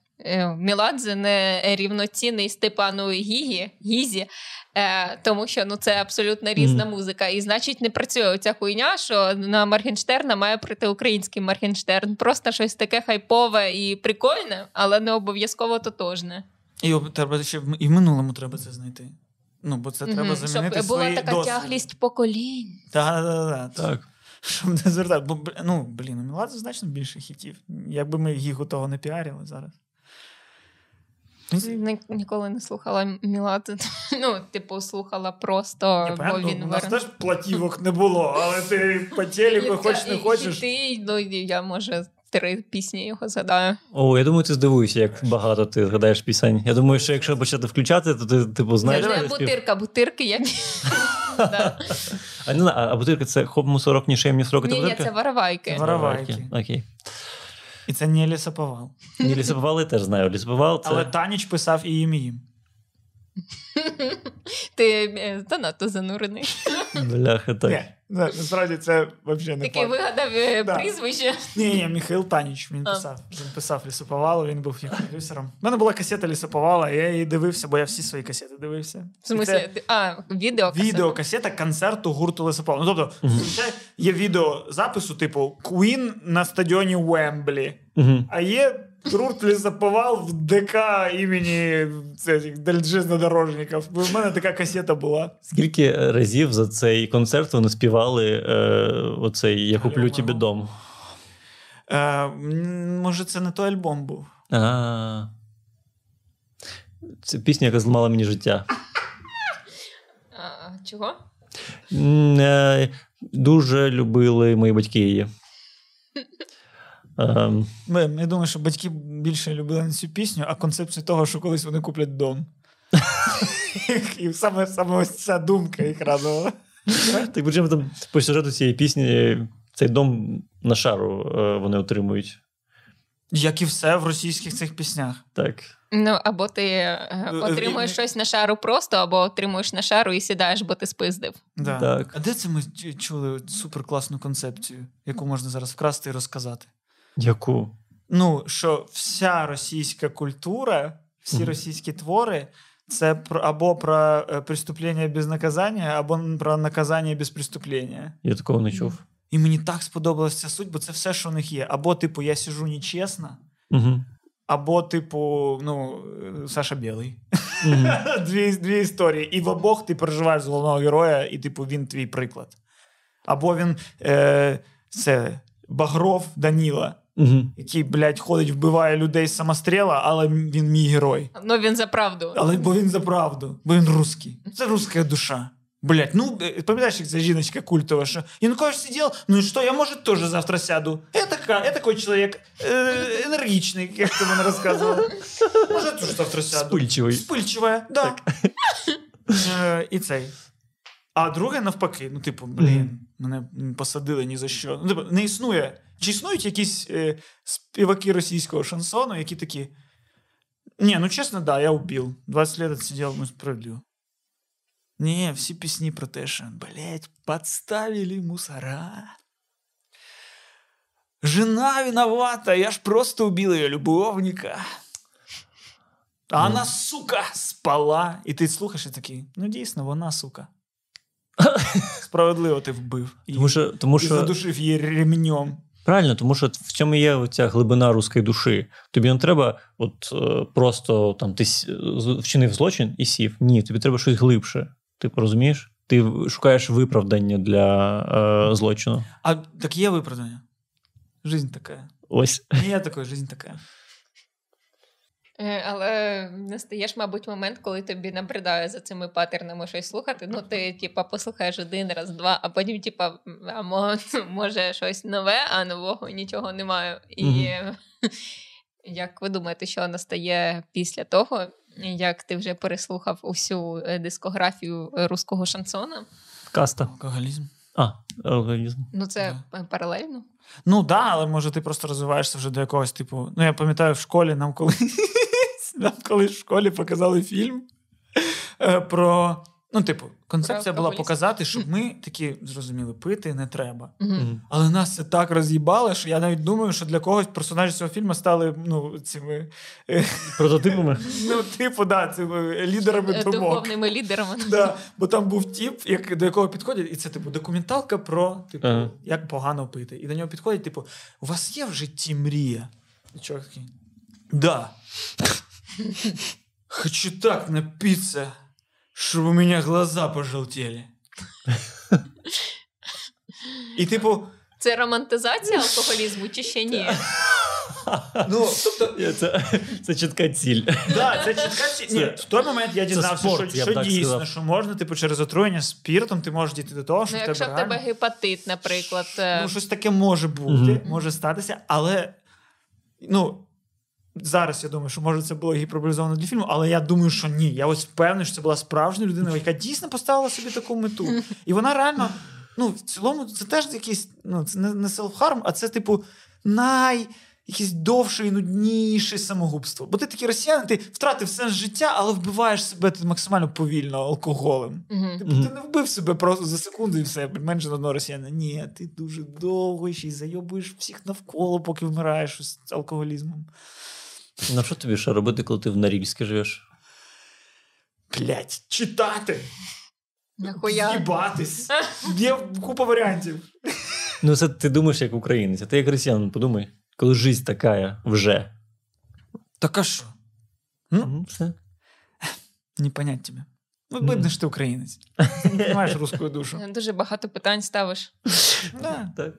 Міладзе не рівноцінний Степану Гігі, Гізі, Е, Тому що ну це абсолютно різна mm. музика. І значить, не працює оця хуйня, що на Маргенштерна має прийти український Маргенштерн. Просто щось таке хайпове і прикольне, але не обов'язково тотожне. І треба ще і в минулому треба це знайти. Ну, бо це mm-hmm. треба замінити. Щоб була свої така досвід. тяглість поколінь. Так, так, так. так. Щоб не звертати. Бо ну, блін, у Міладзе значно більше хітів. Якби ми їх у того не піарили зараз. Ні, ніколи не слухала Мілат. [LAUGHS] Ну, типу, слухала просто. Ні, бо він У нас теж платівок не було, але ти по телеку хоч не хочеш. Ти, ну, я може. Три пісні його згадаю. О, я думаю, ти здивуєшся, як багато ти згадаєш пісень. Я думаю, що якщо почати включати, то ти типу знаєш. Я бутирка, бутирки я. [LAUGHS] А не а бутирка це хоп мусорок, ні шем, ні срок. Ні, це воровайки. Воровайки. Окей. І це не лісоповал. Ні, лісоповали я теж знаю. Лісоповал це... Але Таніч писав і їм їм. Ти е, занадто занурений. Бляха, так. Ні, Насправді це взагалі не Такий вигадав е, прізвище. Ні, ні, Михайло Таніч він писав. Він писав лісоповалу, він був продюсером. У мене була касета лісоповала, я її дивився, бо я всі свої касети дивився. В смысле? А, відеокасета? Відеокасета концерту гурту лісоповала. Ну, тобто, uh-huh. є відео запису, типу Queen на стадіоні Уемблі, а є Гурт лісоповал в ДК імені цих дальжезнодорожників. У мене така касета була. Скільки разів за цей концерт вони співали е, оцей Я куплю тобі дом? Е, Може, це не той альбом був. А, Це пісня, яка зламала мені життя. Чого? Е, дуже любили мої батьки її. [LAUGHS] Um... Я думаю, що батьки більше любили не цю пісню, а концепцію того, що колись вони куплять дом. [LAUGHS] І саме саме ось ця думка їх радувала. Так причому там по сюжету цієї пісні цей дом на шару е, вони отримують. Як і все в російських цих піснях. Так. Ну, або ти е, отримуєш щось на шару просто, або отримуєш на шару і сідаєш, бо ти спиздив. Да. Так. А де це ми чули суперкласну концепцію, яку можна зараз вкрасти і розказати? Яку? Ну, що вся російська культура, всі mm-hmm. російські твори це про, або про е, преступлення без наказання, або про наказання без преступлення. Я такого не чув. І мені так сподобалася ця суть, бо це все, що у них є. Або, типу, я сижу нечесно, mm-hmm. або, типу, ну, Саша Білий. Mm-hmm. [LAUGHS] дві дві історії. І в обох ти переживаєш з головного героя, і, типу, він твій приклад. Або він е, це Багров Даніла. Угу. Який, блядь, ходить, вбиває людей з самостріла, але він мій герой. Ну він за правду. Але бо він за правду, бо він русський. Це руська душа. Блять, ну э, пам'ятаєш, як ця жіночка культова, що Янукович сидів, ну і що, я може теж завтра сяду. Я така, я такой чоловік э, енергічний, як ти мене розказував. Може, теж завтра сяду. Спильчивий. Спильчивая, да. Так. Е, І цей. А друге, навпаки, ну, типу, блін, мене посадили ні за що. Ну, типу, не існує. Чи існують якісь е, співаки російського шансону, які такі. Не, ну честно, да, я убил. 20 лет отсидел, ну справедливо. Не, всі пісні про те, що, блядь, подставили мусора. Жена виновата, я ж просто убил ее любовника. А вона, сука, спала. І ти слухаєш і такий, ну дійсно, вона, сука. [LAUGHS] Справедливо ти вбив. її. Тому що, тому І задушив її ремнем. Правильно, тому що в цьому є ця глибина руської душі. Тобі не треба, от е, просто там ти вчинив злочин і сів. Ні, тобі треба щось глибше. Ти розумієш? Ти шукаєш виправдання для е, злочину. А так є виправдання. Жизнь така. Ось. Є такої, жизнь така. Е, Але настаєш, мабуть, момент, коли тобі набридає за цими патернами щось слухати. Ну, ти, типа, послухаєш один раз, два, а потім, типа, а [LAUGHS] може щось нове, а нового нічого немає. І [LAUGHS] як ви думаєте, що настає після того, як ти вже переслухав усю е, дискографію руського шансона? Каста. Алкоголізм. А, організм. Ну, це е, паралельно. Ну так, да, але може ти просто розвиваєшся вже до якогось типу. Ну, я пам'ятаю, в школі нам коли нам колись в школі показали фільм е, про. Ну, типу, концепція була алкоголізм. показати, щоб ми такі зрозуміли, пити не треба. Мгм. Але нас це так роз'їбало, що я навіть думаю, що для когось персонажі цього фільму стали ну, цими, е, Прототипами. [LAUGHS] ну, типу, да, цими лідерами Е, думок. Духовними лідерами. Да, бо там був тіп, як, до якого підходять, і це типу документалка про типу, Ага. як погано пити. І до нього підходять, типу, у вас є в житті мрія? І чувак такий, да. Хочу так напиться, щоб у мене глаза пожелтели. І, типу, Це романтизація алкоголізму чи ще ні? ну, тобто, [LAUGHS] Це, це чітка ціль. Да, це чітка ці- Ні, в той момент я дізнався, спорт, що, я що дійсно, сказав. що можна, типу, через отруєння спіртом ти можеш дійти до того, що Ну, в якщо тебе в тебе гепатит, наприклад. е, Ну, щось таке може бути, Мгм. може статися, але ну. Зараз я думаю, що може це було гіперболізовано для фільму, але я думаю, що ні. Я ось впевнений, що це була справжня людина, яка дійсно поставила собі таку мету. І вона реально, ну, в цілому, це теж якийсь, ну, це не, не селфхарм, а це, типу, най. Якесь довше і нудніше самогубство. Бо ти такий росіянин, ти втратив сенс життя, але вбиваєш себе ти максимально повільно алкоголем. мгм. Типу, ти не вбив себе просто за секунду і все, менше одного росіянина. Ні, ти дуже довго ще й зайобуєш всіх навколо, поки вмираєш з алкоголізмом. Ну що тобі ще робити, коли ти в Норільській живеш? Блять, читати, Нахуя? з'їбатись. Є купа варіантів. Ну, це ти думаєш як українець, а ти як росіянин, подумай, коли життя така вже. Так а що? Ну, Ну, все. не понять тебе. Ну, Ну. видно, що ти українець. Ти не розумієш русскую душу. Дуже багато питань ставиш. Да. Так.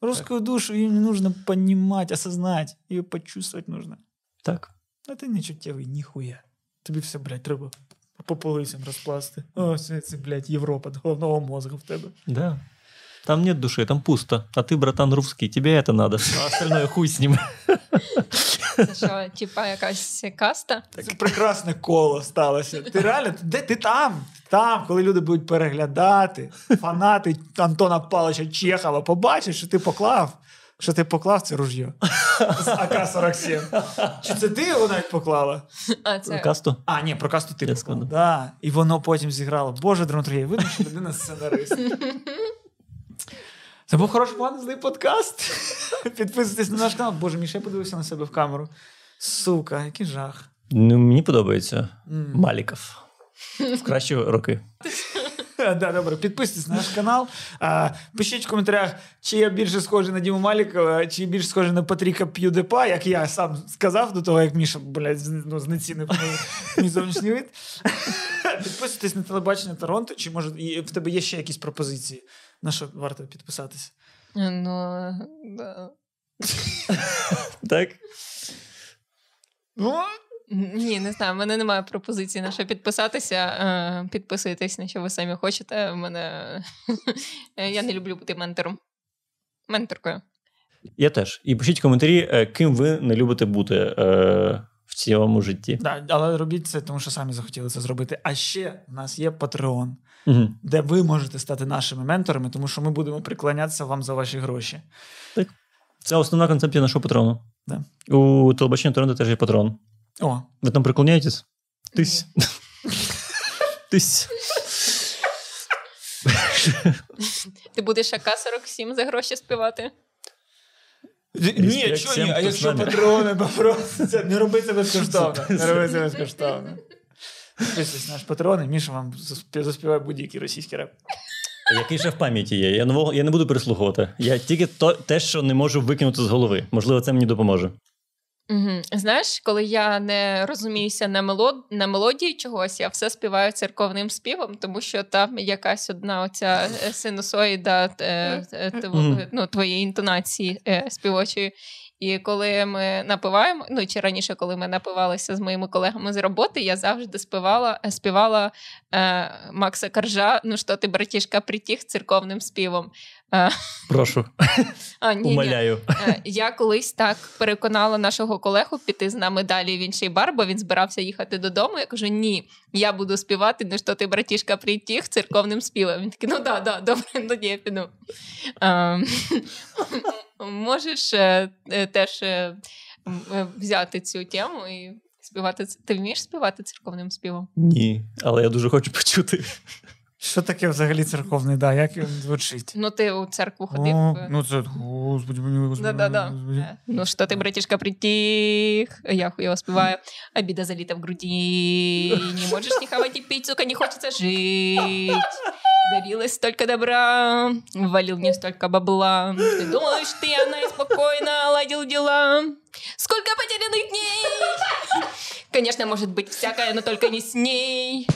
Русскую душу ее не нужно понимать, осознать. Ее почувствовать нужно. Так. А ти не чуттєвий, ніхуя. Тобі все, блядь, треба по полицям розпласти. О, це, це, блядь, Європа головного мозга в тебе. Да. Там нет души, там пусто. А ты, братан, русский, тебе это надо. [LAUGHS] А остальное хуй с ним. Це що, типа якась каста? Це прекрасне коло сталося. Ти реально, де ти там? Там, коли люди будуть переглядати, фанати Антона Павловича Чехова побачать, що ти поклав. Що ти поклав це ружьо з АК-47. Чи це ти його навіть поклала? А це Касту? А, ні, про касту ти Я поклав. Да. І воно потім зіграло. Боже, драматургія, видно, що людина сценарист. Це був хороший план, злий подкаст. Підписуйтесь на наш канал. Боже, Міша, я подивився на себе в камеру. Сука, який жах. Ну, мені подобається. М. Маліков. В кращі роки. [LAUGHS] [LAUGHS] Да, добре, підписуйтесь на наш канал. А, пишіть в коментарях, чи я більше схожий на Діму Малікова, чи більше схожий на Патріка П'юдепа, як я сам сказав до того, як Міша, блядь, ну, знецінив мій, мій зовнішній вид. [LAUGHS] Підписуйтесь на телебачення Торонто, чи може в тебе є ще якісь пропозиції, на що варто підписатися? ну да. Так? Ну, ні, не знаю. в мене немає пропозиції на що підписатися. Е, Підписуйтесь на що ви самі хочете. У мене [LAUGHS] я не люблю бути ментором. Менторкою. Я теж. І пишіть коментарі, е, ким ви не любите бути е, в цілому житті. да, але робіть це, тому що самі захотіли це зробити. А ще в нас є Patreon, Угу. де ви можете стати нашими менторами, тому що ми будемо приклонятися вам за ваші гроші. Це основна концепція нашого патрону. Да. У телебаченні Торонто теж є патрон. О, Ви там приклоняєтесь? Тись. [LAUGHS] Тись. Ти будеш АК-47 за гроші співати? ні, чого ні, а якщо патрони попросяться, не роби це безкоштовно. Не роби це безкоштовно. Підписуйтесь на наш патрони, Міша вам заспіває будь-який російський реп. Який ще в пам'яті є? Я нового я не буду переслухувати. Я тільки то, те, що не можу викинути з голови. Можливо, це мені допоможе. Угу. Знаєш, коли я не розуміюся на, мелод... на мелодії чогось, я все співаю церковним співом, тому що там якась одна оця е, синусоїда е, е, ну, твоєї інтонації е, співочої. І коли ми напиваємо, ну чи раніше, коли ми напивалися з моїми колегами з роботи, я завжди співала, співала е, Макса Каржа, ну що ти, братішка, притіг церковним співом. Прошу, а, ні, ні. умоляю. Е, Я колись так переконала нашого колегу піти з нами далі в інший бар, бо він збирався їхати додому. Я кажу: ні, я буду співати, ну що ти, братішка, притіг церковним співом. Він такий, ну да, да, добре, тоді я піду. Ем, Можеш е, е, теж взяти цю тему і співати. Ти вмієш співати церковним співом? Ні, але я дуже хочу почути. Що таке взагалі церковний, да, як він звучить? Ну, ти у церкву ходив. О, е, ну це, господи, мені, господи, Да-да-да. господи. Э, Ну что ты, братишка, притих? Я хуево спеваю. Обида залита в груди. Не можешь не хавать и пить, сука, не хочется жить. Дарилось столько добра, валил мне столько бабла. Ты думаешь, ты она и спокойно ладил дела. Сколько потерянных дней! Конечно, может быть всякое, но только не с ней.